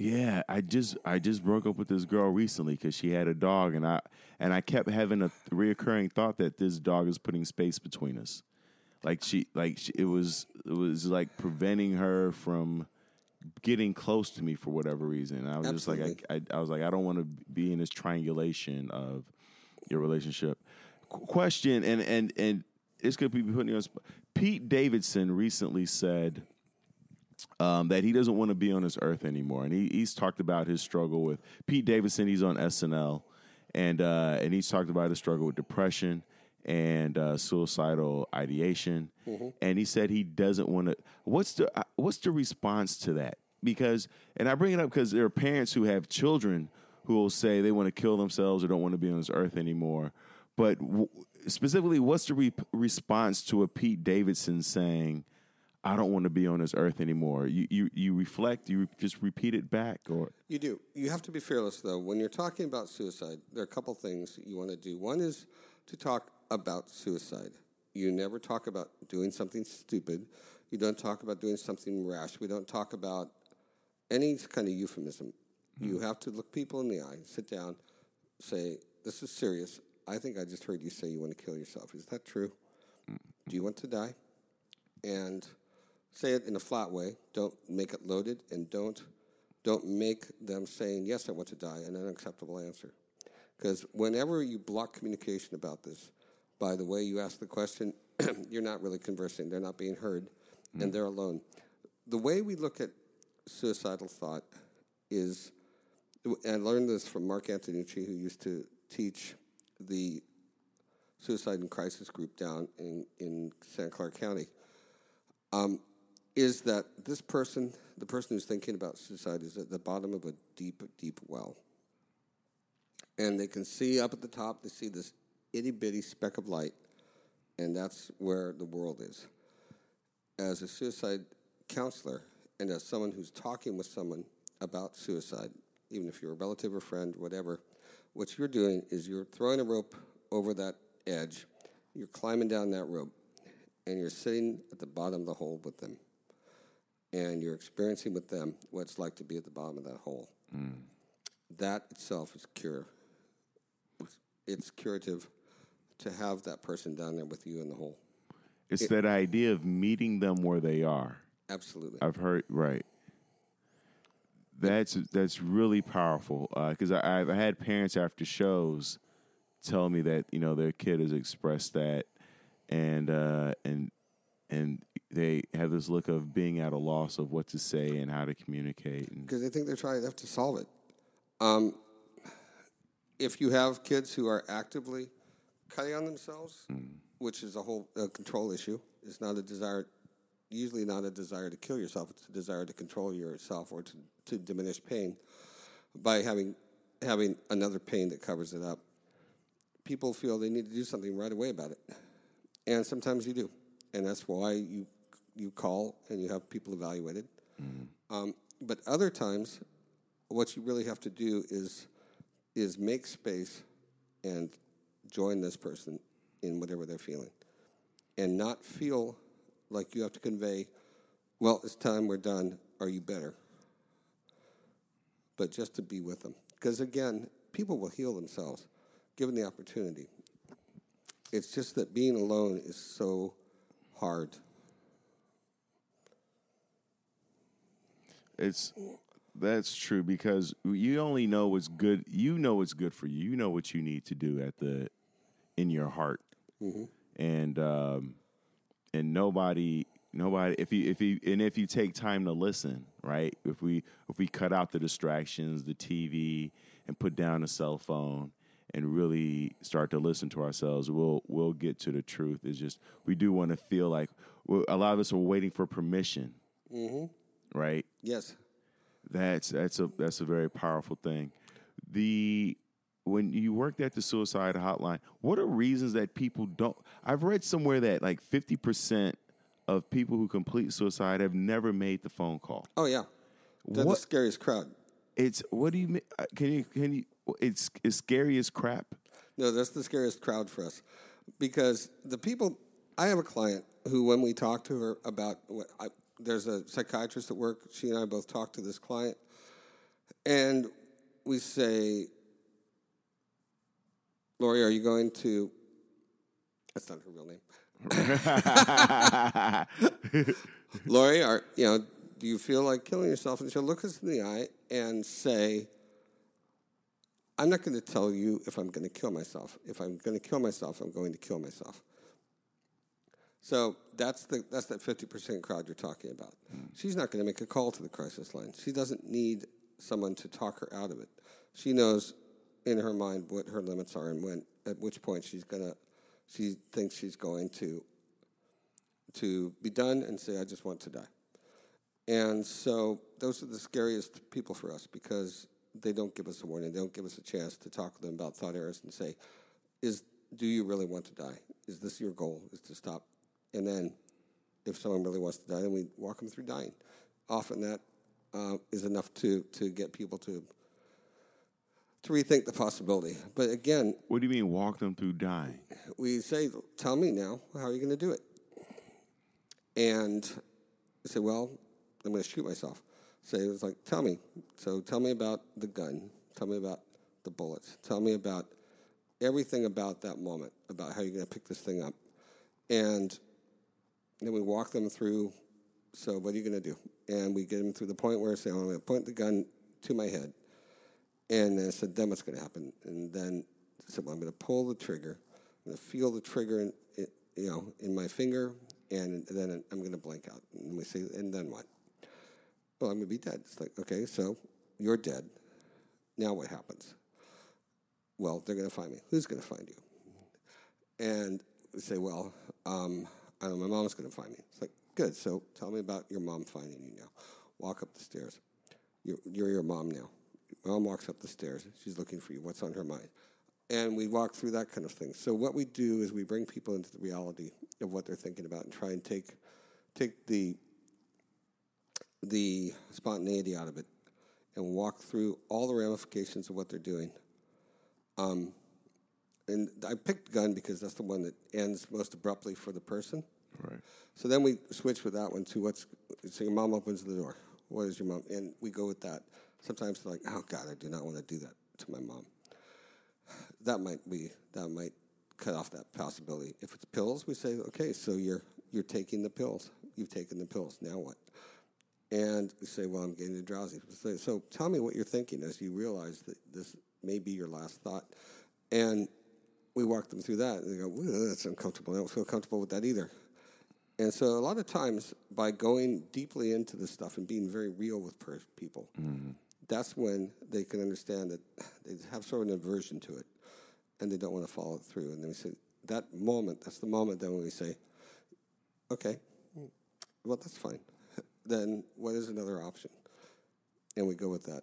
Yeah, I just I just broke up with this girl recently because she had a dog, and I and I kept having a reoccurring thought that this dog is putting space between us. Like she, like she, it was it was like preventing her from getting close to me for whatever reason. I was just like I, I I was like I don't want to be in this triangulation of your relationship. Qu- question and and and it's gonna be putting you on. spot. Pete Davidson recently said um, that he doesn't want to be on this earth anymore, and he, he's talked about his struggle with Pete Davidson. He's on SNL, and uh, and he's talked about his struggle with depression and uh, suicidal ideation, and he said he doesn't want to. What's the uh, what's the response to that? Because, and I bring it up because there are parents who have children who will say they want to kill themselves or don't want to be on this earth anymore. But w- specifically, what's the re- response to a Pete Davidson saying? I don't want to be on this earth anymore. You you you reflect, you just repeat it back, or You do. You have to be fearless, though. When you're talking about suicide, there are a couple things you want to do. One is to talk about suicide. You never talk about doing something stupid. You don't talk about doing something rash. We don't talk about any kind of euphemism. Mm-hmm. You have to look people in the eye, sit down, say, This is serious. I think I just heard you say you want to kill yourself. Is that true? Mm-hmm. Do you want to die? And say it in a flat way. Don't make it loaded, and don't don't make them saying yes, I want to die, an unacceptable answer. Because whenever you block communication about this, by the way you ask the question, you're not really conversing. They're not being heard, and they're alone. The way we look at suicidal thought is, I learned this from Mark Antonucci, who used to teach the suicide and crisis group down in, in Santa Clara County um, is that this person, the person who's thinking about suicide, is at the bottom of a deep, deep well. And they can see up at the top, they see this itty bitty speck of light, and that's where the world is. As a suicide counselor, and as someone who's talking with someone about suicide, even if you're a relative or friend, whatever, what you're doing is you're throwing a rope over that edge, you're climbing down that rope, and you're sitting at the bottom of the hole with them. And you're experiencing with them what it's like to be at the bottom of that hole. That itself is cure. It's, curative to have that person down there with you in the hole. it's that idea of meeting them where they are. Absolutely. I've heard right. That's that's really powerful because I I've had parents after shows tell me that you know their kid has expressed that, and uh, and and they have this look of being at a loss of what to say and how to communicate. Because they think they're trying to have to solve it. Um, if you have kids who are actively cutting on themselves, which is a whole uh, control issue, it's not a desire, usually not a desire to kill yourself. It's a desire to control yourself or to, to diminish pain by having having another pain that covers it up. People feel they need to do something right away about it, and sometimes you do, and that's why you you call and you have people evaluated. Um, but other times, what you really have to do is is make space and join this person in whatever they're feeling, and not feel like you have to convey, "Well, it's time. We're done. Are you better?" But just to be with them, because again, people will heal themselves given the opportunity. It's just that being alone is so hard. It's that's true because you only know what's good. You know what's good for you. You know what you need to do at the in your heart, and um, and nobody nobody if you if you and if you take time to listen, right? If we if we cut out the distractions, the TV, and put down the cell phone. And really start to listen to ourselves. We'll we'll get to the truth. It's just we do want to feel like a lot of us are waiting for permission, right? Yes. That's that's a that's a very powerful thing. The when you worked at the suicide hotline, what are reasons that people don't? I've read somewhere that like fifty percent of people who complete suicide have never made the phone call. Oh yeah. They're What- the scariest crowd. It's what do you mean? uh, Can you can you? It's it's scary as crap. No, that's the scariest crowd for us, because the people. I have a client who, when we talk to her about, what I, there's a psychiatrist at work. She and I both talk to this client, and we say, "Lori, are you going to?" That's not her real name. Lori, are you know? Do you feel like killing yourself? And she'll look us in the eye and say, I'm not going to tell you if I'm going to kill myself. If I'm going to kill myself, I'm going to kill myself. So that's the that's that fifty percent crowd you're talking about. She's not going to make a call to the crisis line. She doesn't need someone to talk her out of it. She knows in her mind what her limits are and when at which point she's gonna she thinks she's going to to be done and say I just want to die. And so those are the scariest people for us because they don't give us a warning. They don't give us a chance to talk to them about thought errors and say, "Is do you really want to die? Is this your goal? Is to stop?" And then, if someone really wants to die, then we walk them through dying. Often that uh, is enough to to get people to to rethink the possibility. But again, What do you mean walk them through dying? we say, "Tell me now, how are you going to do it?" And they say, "Well, I'm going to shoot myself." Say it was like, "Tell me." So tell me about the gun. Tell me about the bullets. Tell me about everything about that moment, about how you're going to pick this thing up, and then we walk them through. So what are you going to do? And we get them through the point where I say, "I'm going to point the gun to my head." And then I said, then what's going to happen? And then I said, well, I'm going to pull the trigger. I'm going to feel the trigger, in, in, you know, in my finger, and then I'm going to blank out. And we say, and then what? Well, I'm going to be dead. It's like, okay, so you're dead. Now what happens? Well, they're going to find me. Who's going to find you? And we say, well, um, I know, my mom's going to find me. It's like, good. So tell me about your mom finding you now. Walk up the stairs. You're, you're your mom now. Mom walks up the stairs. She's looking for you. What's on her mind? And we walk through that kind of thing. So what we do is we bring people into the reality of what they're thinking about and try and take take the the spontaneity out of it and walk through all the ramifications of what they're doing. Um, and I picked gun because that's the one that ends most abruptly for the person. Right. So then we switch with that one to what's so your mom opens the door. What is your mom? And we go with that. Sometimes they're like, oh God, I do not want to do that to my mom. That might be that might cut off that possibility. If it's pills, we say, okay, so you're you're taking the pills. You've taken the pills. Now what? And say, well, I'm getting drowsy. So, so tell me what you're thinking as you realize that this may be your last thought. And we walk them through that, and they go, "Ooh, that's uncomfortable. I don't feel comfortable with that either. And so, a lot of times, by going deeply into this stuff and being very real with per- people, mm-hmm. that's when they can understand that they have sort of an aversion to it, and they don't want to follow it through. And then we say, that moment, that's the moment then when we say, okay, well, that's fine. Then what is another option? And we go with that.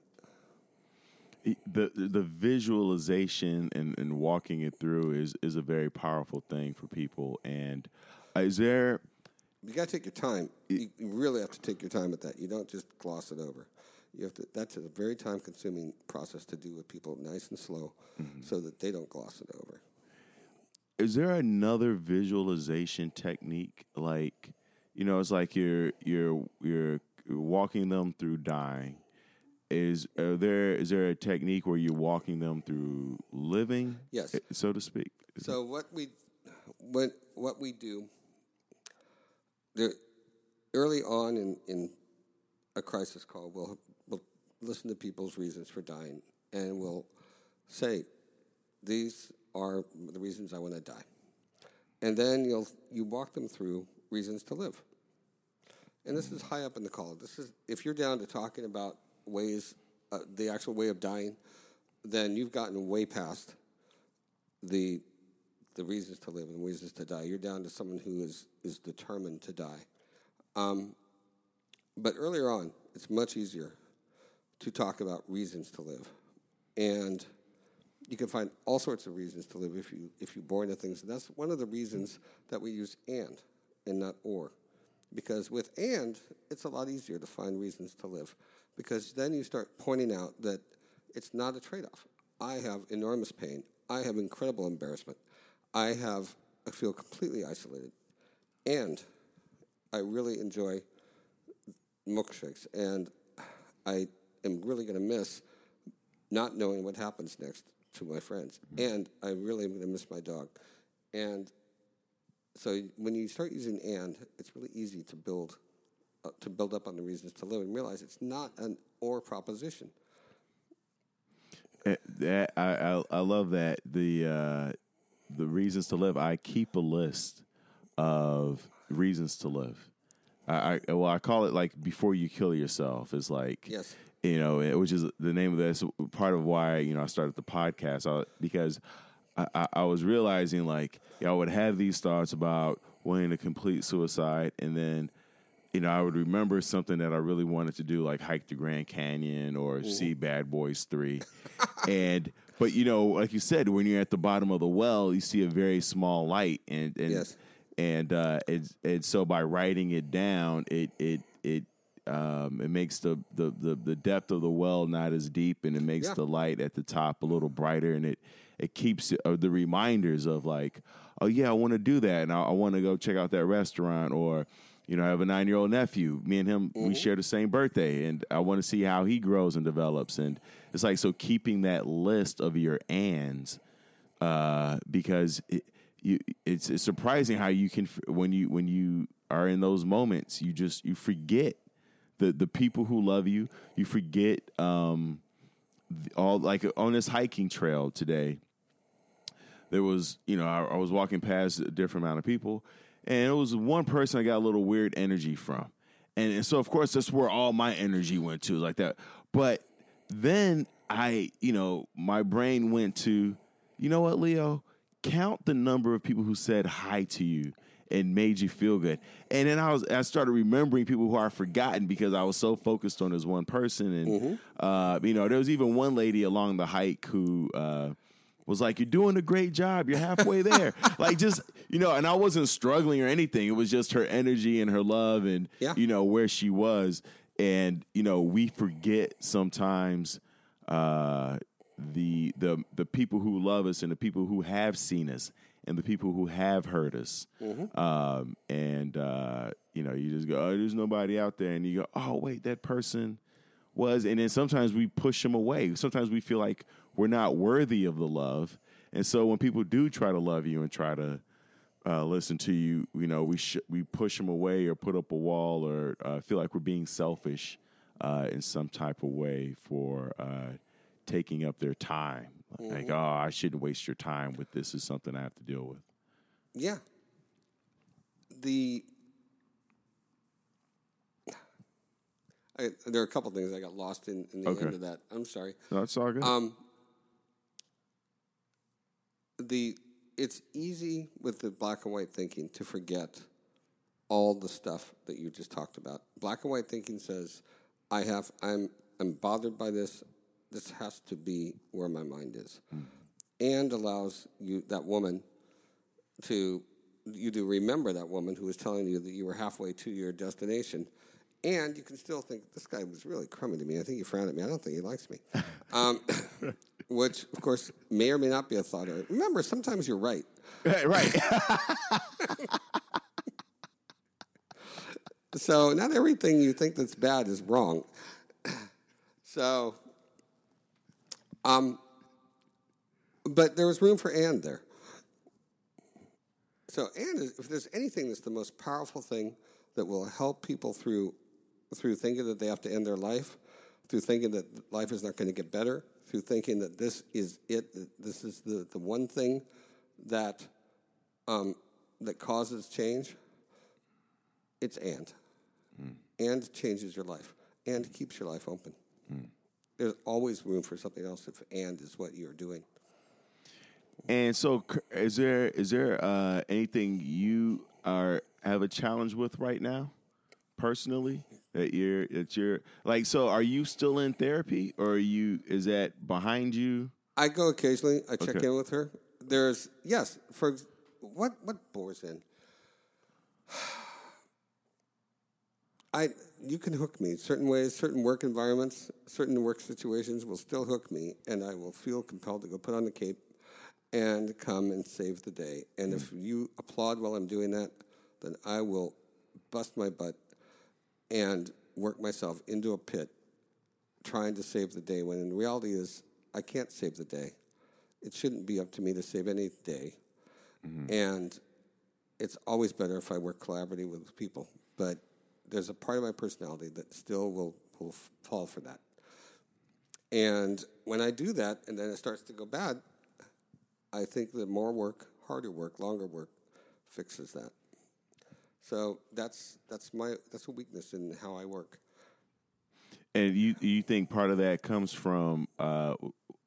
the the visualization and, and walking it through is is a very powerful thing for people. And uh, is there You got to take your time. You, you really have to take your time with that. You don't just gloss it over. You have to. That's a very time-consuming process to do with people, nice and slow, so that they don't gloss it over. is there another visualization technique like you know it's like you're you're you're walking them through dying. Is there is there a technique where you're walking them through living Yes. eh, so to speak? So what we what what we do there, early on in, in a crisis call, we'll we'll listen to people's reasons for dying, and we'll say these are the reasons I want to die, and then you'll you walk them through reasons to live. And this is high up in the call. This is if you're down to talking about ways, uh, the actual way of dying, then you've gotten way past the the reasons to live and reasons to die. You're down to someone who is is determined to die. Um, but earlier on, it's much easier to talk about reasons to live, and you can find all sorts of reasons to live if you if you bore into things. And that's one of the reasons that we use and and not or, because with and it's a lot easier to find reasons to live, because then you start pointing out that it's not a trade off. I have enormous pain. I have incredible embarrassment. I have I feel completely isolated, and I really enjoy milkshakes, and I am really going to miss not knowing what happens next to my friends, mm-hmm. and I really am going to miss my dog, and so when you start using and, it's really easy to build uh, to build up on the reasons to live and realize it's not an or proposition. Eh, That I, I I love that the uh, the reasons to live. I keep a list of reasons to live. I, I well I call it like before you kill yourself. It's like Yes. you know, it- which is the name of this part of why you know I started the podcast I, because I, I, I was realizing like I would have these thoughts about wanting to complete suicide, and then you know I would remember something that I really wanted to do, like hike the Grand Canyon or see Bad Boys Three, and but you know, like you said, when you're at the bottom of the well, you see a very small light, and and Yes. and uh, and and so by writing it down, it it it um, it makes the, the the the depth of the well not as deep, and it makes Yeah. the light at the top a little brighter, and it it keeps uh, the reminders of like, oh yeah, I want to do that, and I, I want to go check out that restaurant, or you know, I have a nine year old nephew. Me and him, we share the same birthday, and I want to see how he grows and develops, and it's like so keeping that list of your ands uh, because it, you, it's, it's surprising how you can when you when you are in those moments you just you forget the the people who love you you forget um, all like on this hiking trail today there was you know I, I was walking past a different amount of people and it was one person I got a little weird energy from. And, and so of course that's where all my energy went to like that. But then I you know my brain went to you know what Leo? Count the number of people who said hi to you and made you feel good. And then I was I started remembering people who I've forgotten because I was so focused on this one person. And uh, you know there was even one lady along the hike who uh, was like, "You're doing a great job. You're halfway there." like just you know, and I wasn't struggling or anything. It was just her energy and her love, and Yeah. you know where she was. And you know, we forget sometimes uh, the the the people who love us and the people who have seen us and the people who have heard us. Um, and uh, you know, you just go, "Oh, there's nobody out there," and you go, "Oh, wait, that person." was and then sometimes we push them away sometimes we feel like we're not worthy of the love and so when people do try to love you and try to uh, listen to you you know we sh- we push them away or put up a wall or uh, feel like we're being selfish uh, in some type of way for uh, taking up their time like oh i shouldn't waste your time with this is something i have to deal with Yeah. The I, there are a couple things I got lost in, in the Okay. end of that. I'm sorry. no, it's all good Um, the it's easy with the black and white thinking to forget all the stuff that you just talked about. Black and white thinking says, "I have I'm I'm bothered by this. This has to be where my mind is," and allows you that woman to you to remember that woman who was telling you that you were halfway to your destination. And you can still think this guy was really crummy to me. I think he frowned at me. I don't think he likes me. Um, which of course may or may not be a thought. Remember, sometimes you're right. right. So not everything you think that's bad is wrong. so, um, but there was room for and there. So and is, if there's anything that's the most powerful thing that will help people through through thinking that they have to end their life, through thinking that life is not going to get better, through thinking that this is it, that this is the, the one thing that um, that causes change, it's and. And changes your life and keeps your life open. There's always room for something else if and is what you're doing. And so, is there is there uh, anything you are have a challenge with right now, personally? That you're that you're like. So, are you still in therapy, or are you? Is that behind you? I go occasionally. I check Okay. in with her. There's yes. For what what bores in? I you can hook me certain ways, certain work environments, certain work situations will still hook me, and I will feel compelled to go put on the cape and come and save the day. And hmm. if you applaud while I'm doing that, then I will bust my butt and work myself into a pit trying to save the day when in reality is I can't save the day. It shouldn't be up to me to save any day. Mm-hmm. And it's always better if I work collaboratively with people. But there's a part of my personality that still will, will fall for that. And when I do that and then it starts to go bad, I think that more work, harder work, longer work fixes that. So that's that's my that's a weakness in how I work. And you you think part of that comes from uh,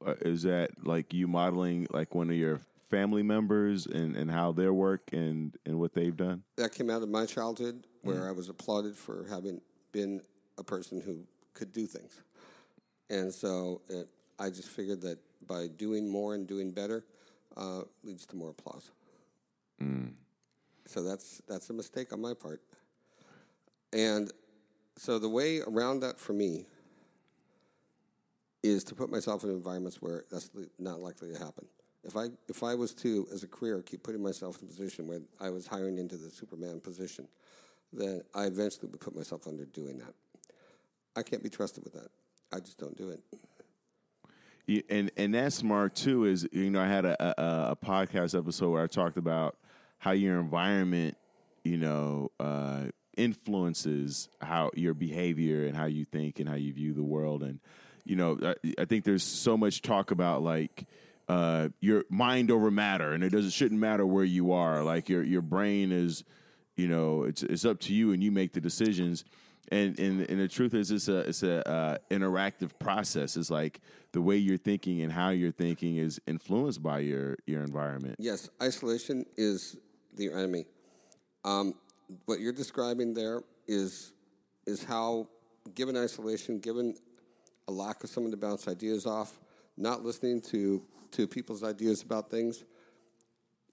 uh, is that like you modeling like one of your family members and, and how their work and, and what they've done? that came out of my childhood where I was applauded for having been a person who could do things. And so it, I just figured that by doing more and doing better uh, leads to more applause. So that's that's a mistake on my part. And so the way around that for me is to put myself in environments where that's not likely to happen. If I if I was to, as a career, keep putting myself in a position where I was hiring into the Superman position, then I eventually would put myself under doing that. I can't be trusted with that. I just don't do it. Yeah, and and that's smart too. Is you know I had a, a a podcast episode where I talked about how your environment, you know, uh, influences how your behavior and how you think and how you view the world. And you know, I, I think there's so much talk about like uh, your mind over matter, and it doesn't shouldn't matter where you are. Like your your brain is, you know, it's it's up to you, and you make the decisions. And and and the truth is, it's a it's a uh, interactive process. It's like the way you're thinking and how you're thinking is influenced by your your environment. Yes, isolation is the enemy. Um, what you're describing there is is how, given isolation, given a lack of someone to bounce ideas off, not listening to to people's ideas about things,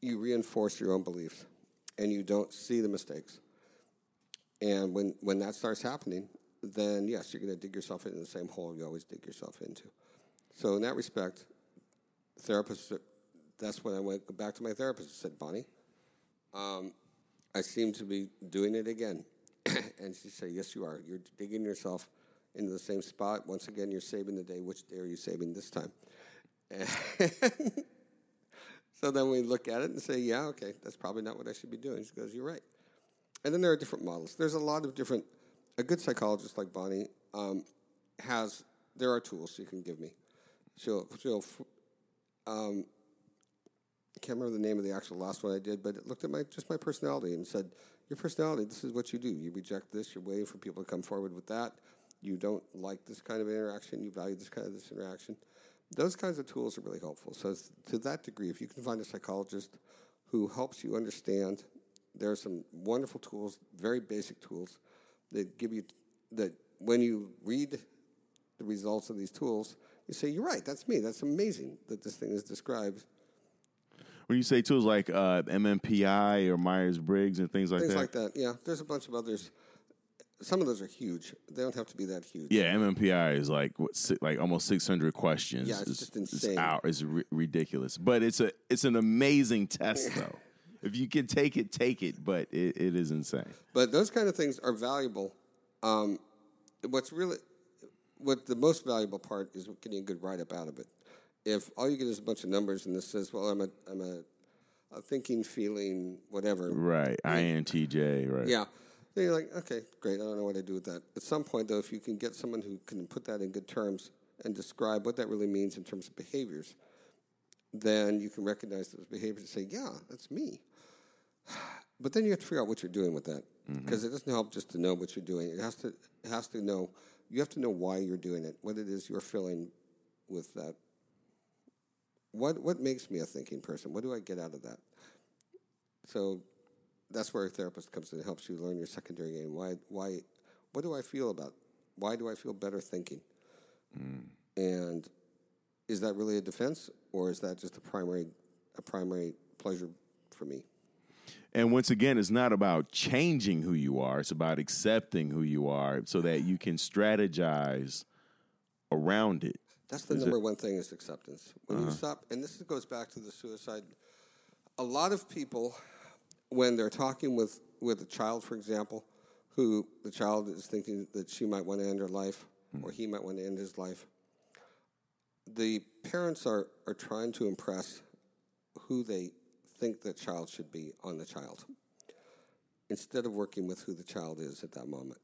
you reinforce your own beliefs, and you don't see the mistakes. And when when that starts happening, then yes, you're going to dig yourself into the same hole you always dig yourself into. So in that respect, therapists. That's when I went back to my therapist and said, Bonnie, um, I seem to be doing it again. and she said, Yes, you are. You're digging yourself into the same spot. Once again, you're saving the day. Which day are you saving this time? So then we look at it and say, Yeah, okay, that's probably not what I should be doing. She goes, You're right. And then there are different models. There's a lot of different. A good psychologist like Bonnie um, has. There are tools she can give me. She'll she'll um, I can't remember the name of the actual last one I did, but it looked at my just my personality and said, "Your personality. This is what you do. You reject this. You're waiting for people to come forward with that. You don't like this kind of interaction. You value this kind of this interaction. Those kinds of tools are really helpful. So to that degree, if you can find a psychologist who helps you understand, there are some wonderful tools, very basic tools that give you that when you read the results of these tools, you say, "You're right. That's me. That's amazing that this thing is described." When you say tools like uh, MMPI or Myers Briggs and things like that. things that, like that. Yeah, there's a bunch of others. some of those are huge. They don't have to be that huge. Yeah, MMPI is like what, si- like almost 600 questions. Yeah, it's just insane. It's, out, it's ri- ridiculous, but it's a it's an amazing test though. if you can take it, take it. But it, it is insane. But those kind of things are valuable. Um, what's really what the most valuable part is getting a good write up out of it. If all you get is a bunch of numbers and this says, "Well, I'm a I'm a, a thinking, feeling, whatever," Right, INTJ. Right. Yeah. Then you're like, okay, great. I don't know what to do with that. At some point, though, if you can get someone who can put that in good terms and describe what that really means in terms of behaviors, then you can recognize those behaviors and say, yeah, that's me. But then you have to figure out what you're doing with that mm-hmm. because it doesn't help just to know what you're doing. It has to it has to know you have to know why you're doing it, what it is you're feeling with that. What what makes me a thinking person? What do I get out of that? So that's where a therapist comes in and helps you learn your secondary gain. Why why what do I feel about? Why do I feel better thinking? Hmm. And is that really a defense or is that just a primary a primary pleasure for me? And once again, it's not about changing who you are. It's about accepting who you are, so that you can strategize around it. That's the number one thing is acceptance. When you uh-huh. stop, and this goes back to the suicide. A lot of people, when they're talking with with a child, for example, who the child is thinking that she might want to end her life hmm. or he might want to end his life, the parents are are trying to impress who they think the child should be on the child instead of working with who the child is at that moment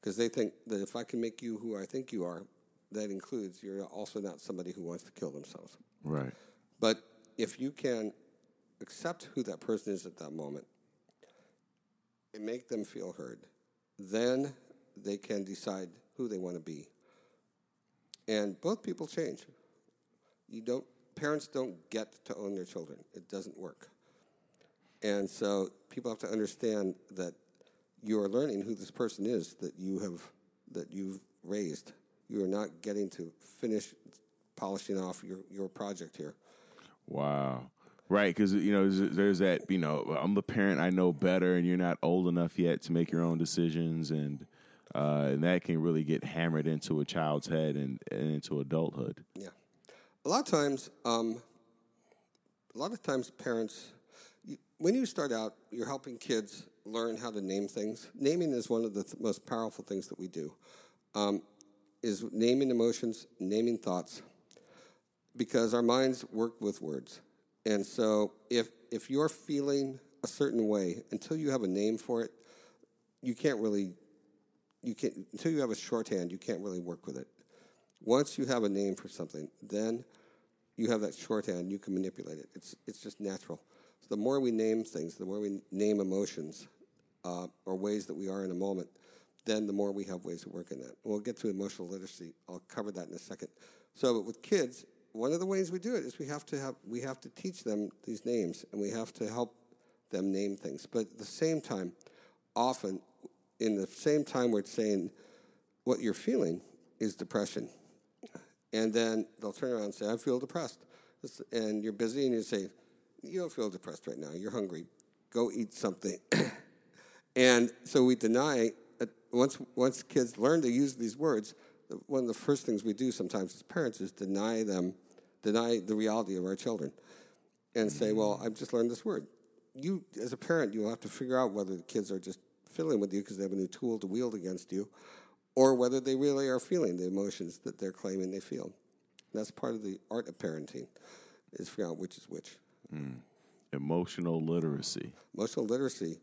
because they think that if I can make you who I think you are, that includes you're also not somebody who wants to kill themselves. Right. But if you can accept who that person is at that moment and make them feel heard, then they can decide who they want to be. And both people change. You don't parents don't get to own their children. It doesn't work. And so people have to understand that you are learning who this person is that you have that you've raised. You are not getting to finish polishing off your, your project here. Wow. Right, because you know there's, that you know I'm the parent I know better, and you're not old enough yet to make your own decisions, and uh, and that can really get hammered into a child's head and, and into adulthood. Yeah. A lot of times, um, a lot of times, parents, you, when you start out, you're helping kids learn how to name things. Naming is one of the th- most powerful things that we do. Um, is naming emotions, naming thoughts, because our minds work with words. And so, if if you're feeling a certain way until you have a name for it, you can't really you can't until you have a shorthand. You can't really work with it. Once you have a name for something, then you have that shorthand. You can manipulate it. It's it's just natural. So the more we name things, the more we name emotions uh, or ways that we are in a moment, then the more we have ways of working that. We'll get to emotional literacy. I'll cover that in a second. So, with kids, one of the ways we do it is we have to have we have to teach them these names, and we have to help them name things. But at the same time, often in the same time we're saying what you're feeling is depression. And then they'll turn around and say, I feel depressed. And you're busy and you say, You don't feel depressed right now. You're hungry. Go eat something. and so we deny, once, once kids learn to use these words, one of the first things we do sometimes as parents is deny them, deny the reality of our children and say, mm-hmm. Well, I've just learned this word. You, as a parent, you'll have to figure out whether the kids are just fiddling with you because they have a new tool to wield against you, or whether they really are feeling the emotions that they're claiming they feel. That's part of the art of parenting, is figuring out which is which. Mm. Emotional literacy. Emotional literacy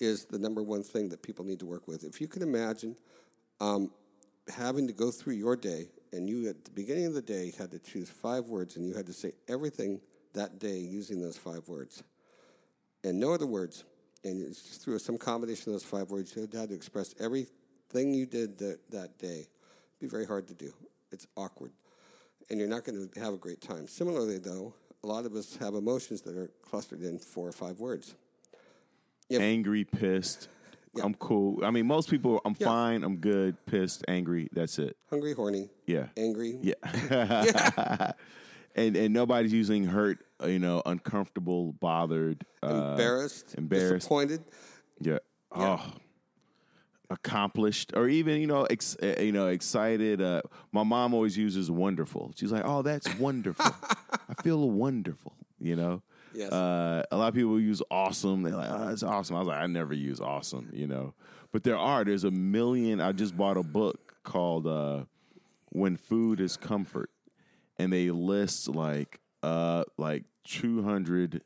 is the number one thing that people need to work with. If you can imagine um, having to go through your day, and you at the beginning of the day had to choose five words, and you had to say everything that day using those five words, and no other words, and through some combination of those five words, you had to express everything you did that, that day. It'd be very hard to do. It's awkward, and you're not going to have a great time. Similarly, though, a lot of us have emotions that are clustered in four or five words. If- Angry, pissed. I'm cool. I mean, most people, I'm Yeah. fine. I'm good. Pissed, angry. That's it. hungry, horny, Yeah. angry. Yeah. and and nobody's using hurt. uh, You know, uncomfortable, bothered, uh, embarrassed, embarrassed. disappointed. Yeah. Oh. accomplished or even you know ex, uh, you know excited uh, my mom always uses wonderful she's like oh that's wonderful i feel wonderful you know Yes. uh, a lot of people use awesome. They're like oh that's awesome. I was like i never use awesome you know? But there are there's a million i just bought a book called uh, when food is comfort and they list like uh like 200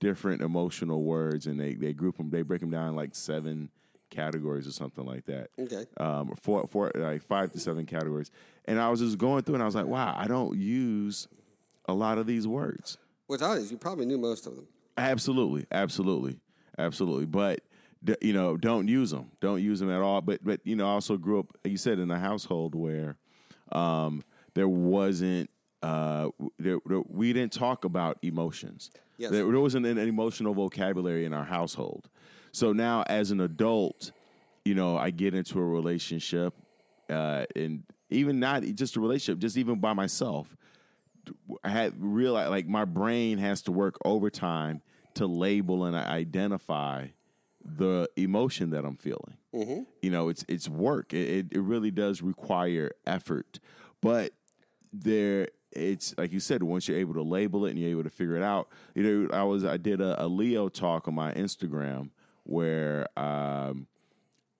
different emotional words and they they group them they break them down in like seven categories or something like that. Okay. um four four like five to seven categories. And i was just going through and i was like wow i don't use a lot of these words Odd is you probably knew most of them. Absolutely, absolutely, absolutely. But you know, don't use them. Don't use them at all. But but you know, I also grew up. You said in a household where um, there wasn't. Uh, there, there- we didn't talk about emotions. Yes. There, there wasn't an emotional vocabulary in our household. So now, as an adult, you know, I get into a relationship, uh, and even not just a relationship, just even by myself. I had realized like my brain has to work overtime to label and identify the emotion that I'm feeling. You know, it's it's work. It, it it really does require effort, but there it's like you said once you're able to label it and you're able to figure it out. You know, I was I did a, a Leo talk on my Instagram where um,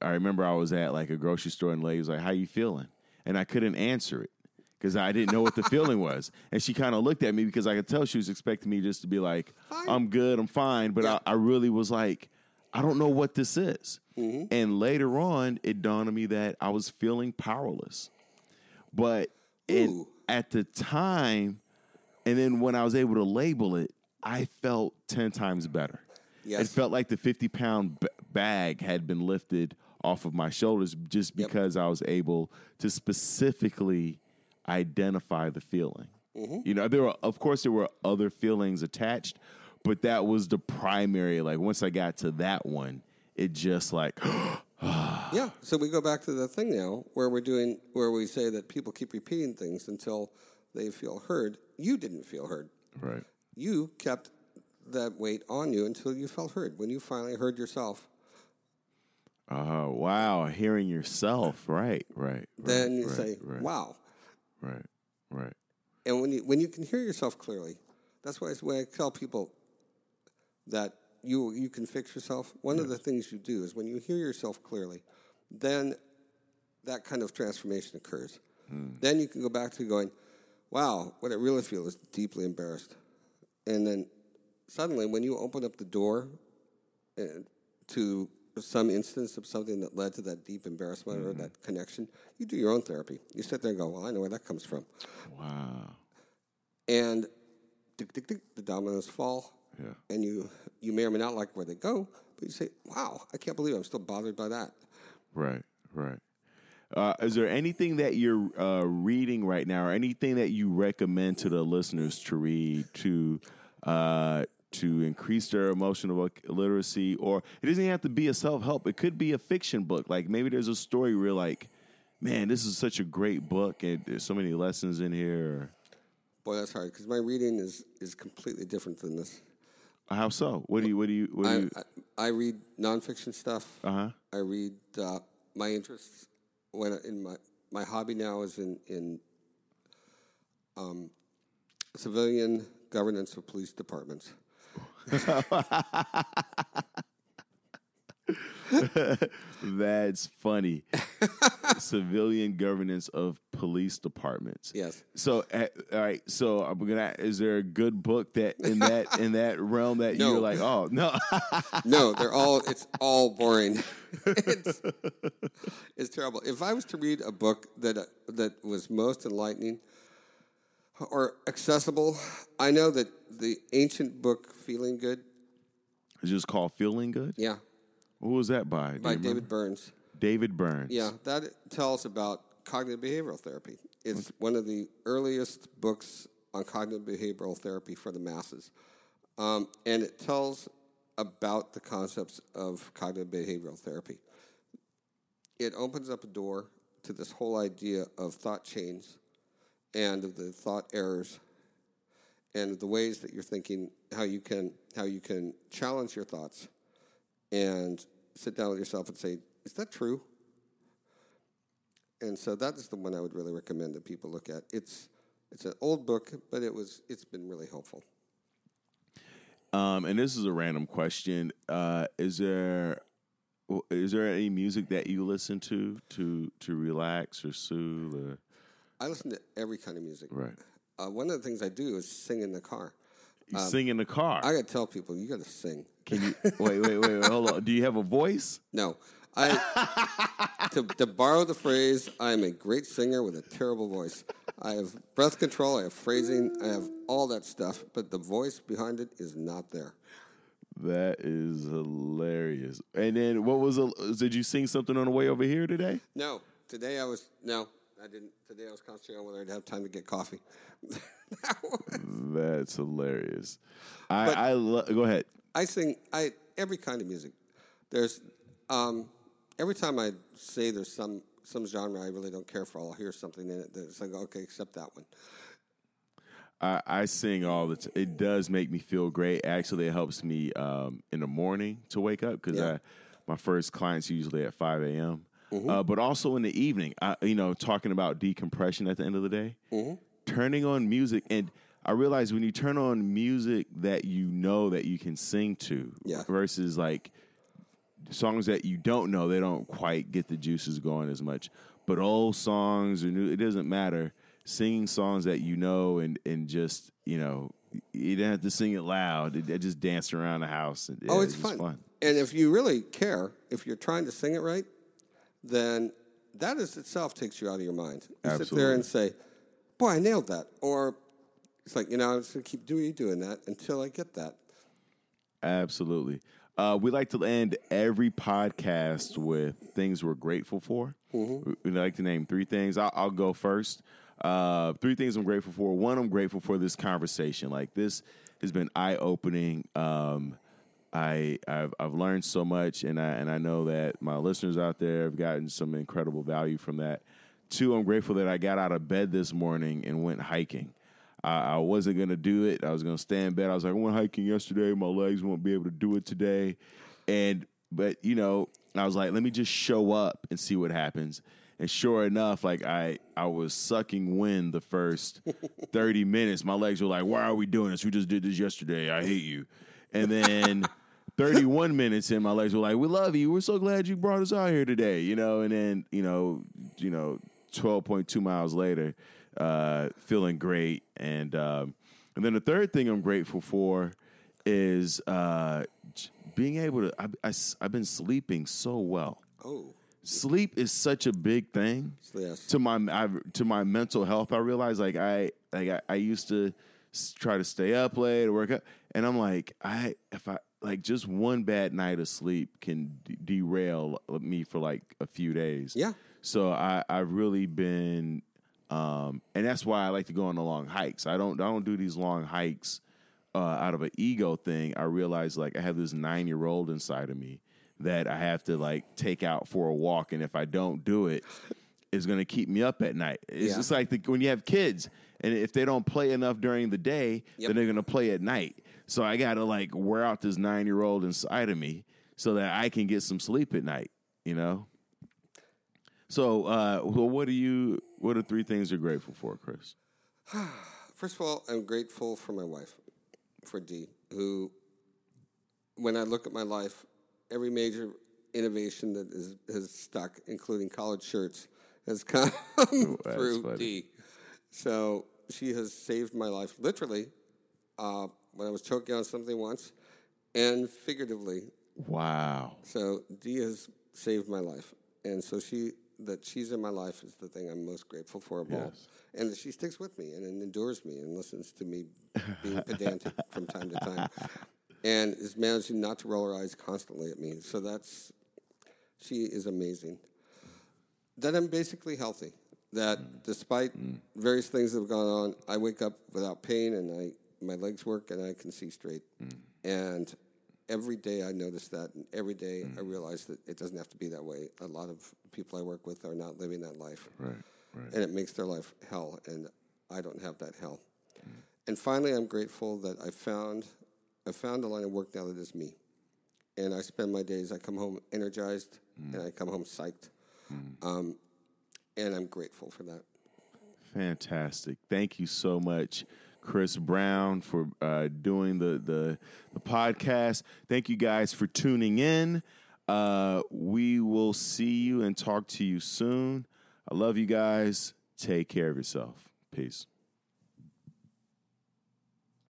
I remember I was at like a grocery store and the lady was like, "How you feeling?" and I couldn't answer it because I didn't know what the feeling was. And she kind of looked at me because I could tell she was expecting me just to be like, Fine. I'm good, I'm fine. But Yeah. I, I really was like, I don't know what this is. Mm-hmm. And later on, it dawned on me that I was feeling powerless. But it, at the time, and then when I was able to label it, I felt 10 times better. Yes. It felt like the 50 pound b- bag had been lifted off of my shoulders just Yep. because I was able to specifically identify the feeling. Mm-hmm. You know, there were, of course, there were other feelings attached, but that was the primary. Like, once I got to that one, it just like, Yeah. So we go back to the thing now where we're doing where we say that people keep repeating things until they feel heard. You didn't feel heard. right. You kept that weight on you until you felt heard. When you finally heard yourself, Oh, wow. Hearing yourself. Right, right. right then you right, say, right, "Wow." Right, right. And when you when you can hear yourself clearly, that's why it's when I tell people that you you can fix yourself. One of the things you do is when you hear yourself clearly, then that kind of transformation occurs. Then you can go back to going, "Wow, what I really feel is deeply embarrassed," and then suddenly, when you open up the door uh, to some instance of something that led to that deep embarrassment or that connection, you do your own therapy. You sit there and go, "Well, I know where that comes from." Wow. and tick, tick, tick, the dominoes fall. Yeah. And you you may or may not like where they go, but you say, "Wow, I can't believe I'm still bothered by that." Right, right. Uh, is there anything that you're uh, reading right now, or anything that you recommend to the listeners to read to uh, to increase their emotional literacy? Or it doesn't have to be a self help. It could be a fiction book. Like maybe there's a story where, like, man, this is such a great book, and there's so many lessons in here. Boy, that's hard because my reading is is completely different than this. How so? What do you? What do you? What do I. I, I read nonfiction stuff. Uh huh. I read uh, my interests when in my my hobby now is in in um, civilian governance of police departments. That's funny. Civilian governance of police departments. Yes. So, uh, all right. So, I'm gonna. Is there a good book that in that in that realm that No. you're like, oh no, No, they're all. It's all boring. it's, it's terrible. If I was to read a book that that was most enlightening or accessible, I know that the ancient book "Feeling Good," it's just called Feeling Good. yeah, What was that by? Do by you remember? David Burns. David Burns. Yeah, that tells about cognitive behavioral therapy. It's one of the earliest books on cognitive behavioral therapy for the masses. Um, and it tells about the concepts of cognitive behavioral therapy. It opens up a door to this whole idea of thought chains and the thought errors and the ways that you're thinking, how you can how you can challenge your thoughts and sit down with yourself and say, is that true? and so that is the one I would really recommend that people look at. It's it's an old book, but it was it's been really helpful. Um, and this is a random question. Uh, is there is there any music that you listen to to to relax or soothe or I listen to every kind of music. right? Uh, one of the things I do is sing in the car. You sing in the car. I got to tell people you got to sing. Can you wait, wait, wait, wait, hold on. Do you have a voice? No, I to, to borrow the phrase, I am a great singer with a terrible voice. I have breath control, I have phrasing, I have all that stuff, but the voice behind it is not there. That is hilarious. And then what was a, did you sing something on the way over here today? No, today I was no, I didn't. Today I was concentrating on whether I'd have time to get coffee. That's hilarious. I, But- I lo- go ahead. I sing I every kind of music. There's um, every time I say there's some some genre I really don't care for, I'll hear something in it that's like okay, except that one. I, I sing all the time. It does make me feel great. Actually, it helps me um, in the morning to wake up because Yeah. I my first client's usually at five a.m. Mm-hmm. Uh, but also in the evening, I, you know, talking about decompression at the end of the day, Mm-hmm. turning on music, and I realize when you turn on music that you know that you can sing to, Yeah. versus like songs that you don't know, they don't quite get the juices going as much. But old songs or new, it doesn't matter. Singing songs that you know and and just you know, you don't have to sing it loud. It, it just dance around the house. Oh, yeah, it's just fun. And if you really care, if you're trying to sing it right, then that is itself takes you out of your mind. You sit there and say, "Boy, I nailed that," or it's like you know, I'm just gonna keep doing doing that until I get that. Absolutely. Uh, we like to end every podcast with things we're grateful for. We we like to name three things. I'll, I'll go first. Uh, three things I'm grateful for. One, I'm grateful for this conversation. Like this has been eye opening. Um, I I've, I've learned so much, and I and I know that my listeners out there have gotten some incredible value from that. Two, I'm grateful that I got out of bed this morning and went hiking. I, I wasn't gonna do it. I was gonna stay in bed. I was like, I went hiking yesterday. My legs won't be able to do it today, and but you know, I was like, let me just show up and see what happens. And sure enough, like I I was sucking wind the first thirty minutes. My legs were like, why are we doing this? We just did this yesterday. I hate you. And then 31 minutes in, my legs were like, "We love you. We're so glad you brought us out here today." You know, and then you know, you know, 12.2 miles later, uh, feeling great, and um, and then the third thing I'm grateful for is uh, being able to. I, I, have been sleeping so well. Oh, Sleep is such a big thing yes. to my I, to my mental health. I realized like I like I, I used to s- try to stay up late or work out, and I'm like I if I like just one bad night of sleep can d- derail me for like a few days. Yeah. So I I've really been, um, and that's why I like to go on the long hikes. I don't I don't do these long hikes uh, out of an ego thing. I realize like I have this nine year old inside of me that I have to like take out for a walk, and if I don't do it, it's going to keep me up at night. It's Yeah. just like the, when you have kids, and if they don't play enough during the day, Yep. then they're going to play at night. So I got to like wear out this nine year old inside of me so that I can get some sleep at night. You know. So, uh, well, what are you? What are three things you're grateful for, Chris? First of all, I'm grateful for my wife, for Dee, who, when I look at my life, every major innovation that is, has stuck, including college shirts, has come that's through funny. Dee. So she has saved my life, literally, uh, when I was choking on something once, and figuratively. Wow. So Dee has saved my life, and so she that she's in my life is the thing I'm most grateful for of all, Yes. and that she sticks with me and, and endures me and listens to me being pedantic from time to time, and is managing not to roll her eyes constantly at me. So that's she is amazing. That I'm basically healthy. That mm. despite mm. various things that have gone on, I wake up without pain and I my legs work and I can see straight. Hmm. And every day I notice that, and every day I hmm. realize that it doesn't have to be that way. A lot of people I work with are not living that life, Right. Right. and it makes their life hell. And I don't have that hell. Hmm. And finally, I'm grateful that I found I found a line of work now that is me, and I spend my days. I come home energized, and I come home psyched. Um, and I'm grateful for that. Fantastic. Thank you so much, Chris Brown, for uh, doing the, the the podcast. Thank you guys for tuning in. Uh, we will see you and talk to you soon. I love you guys. Take care of yourself. Peace.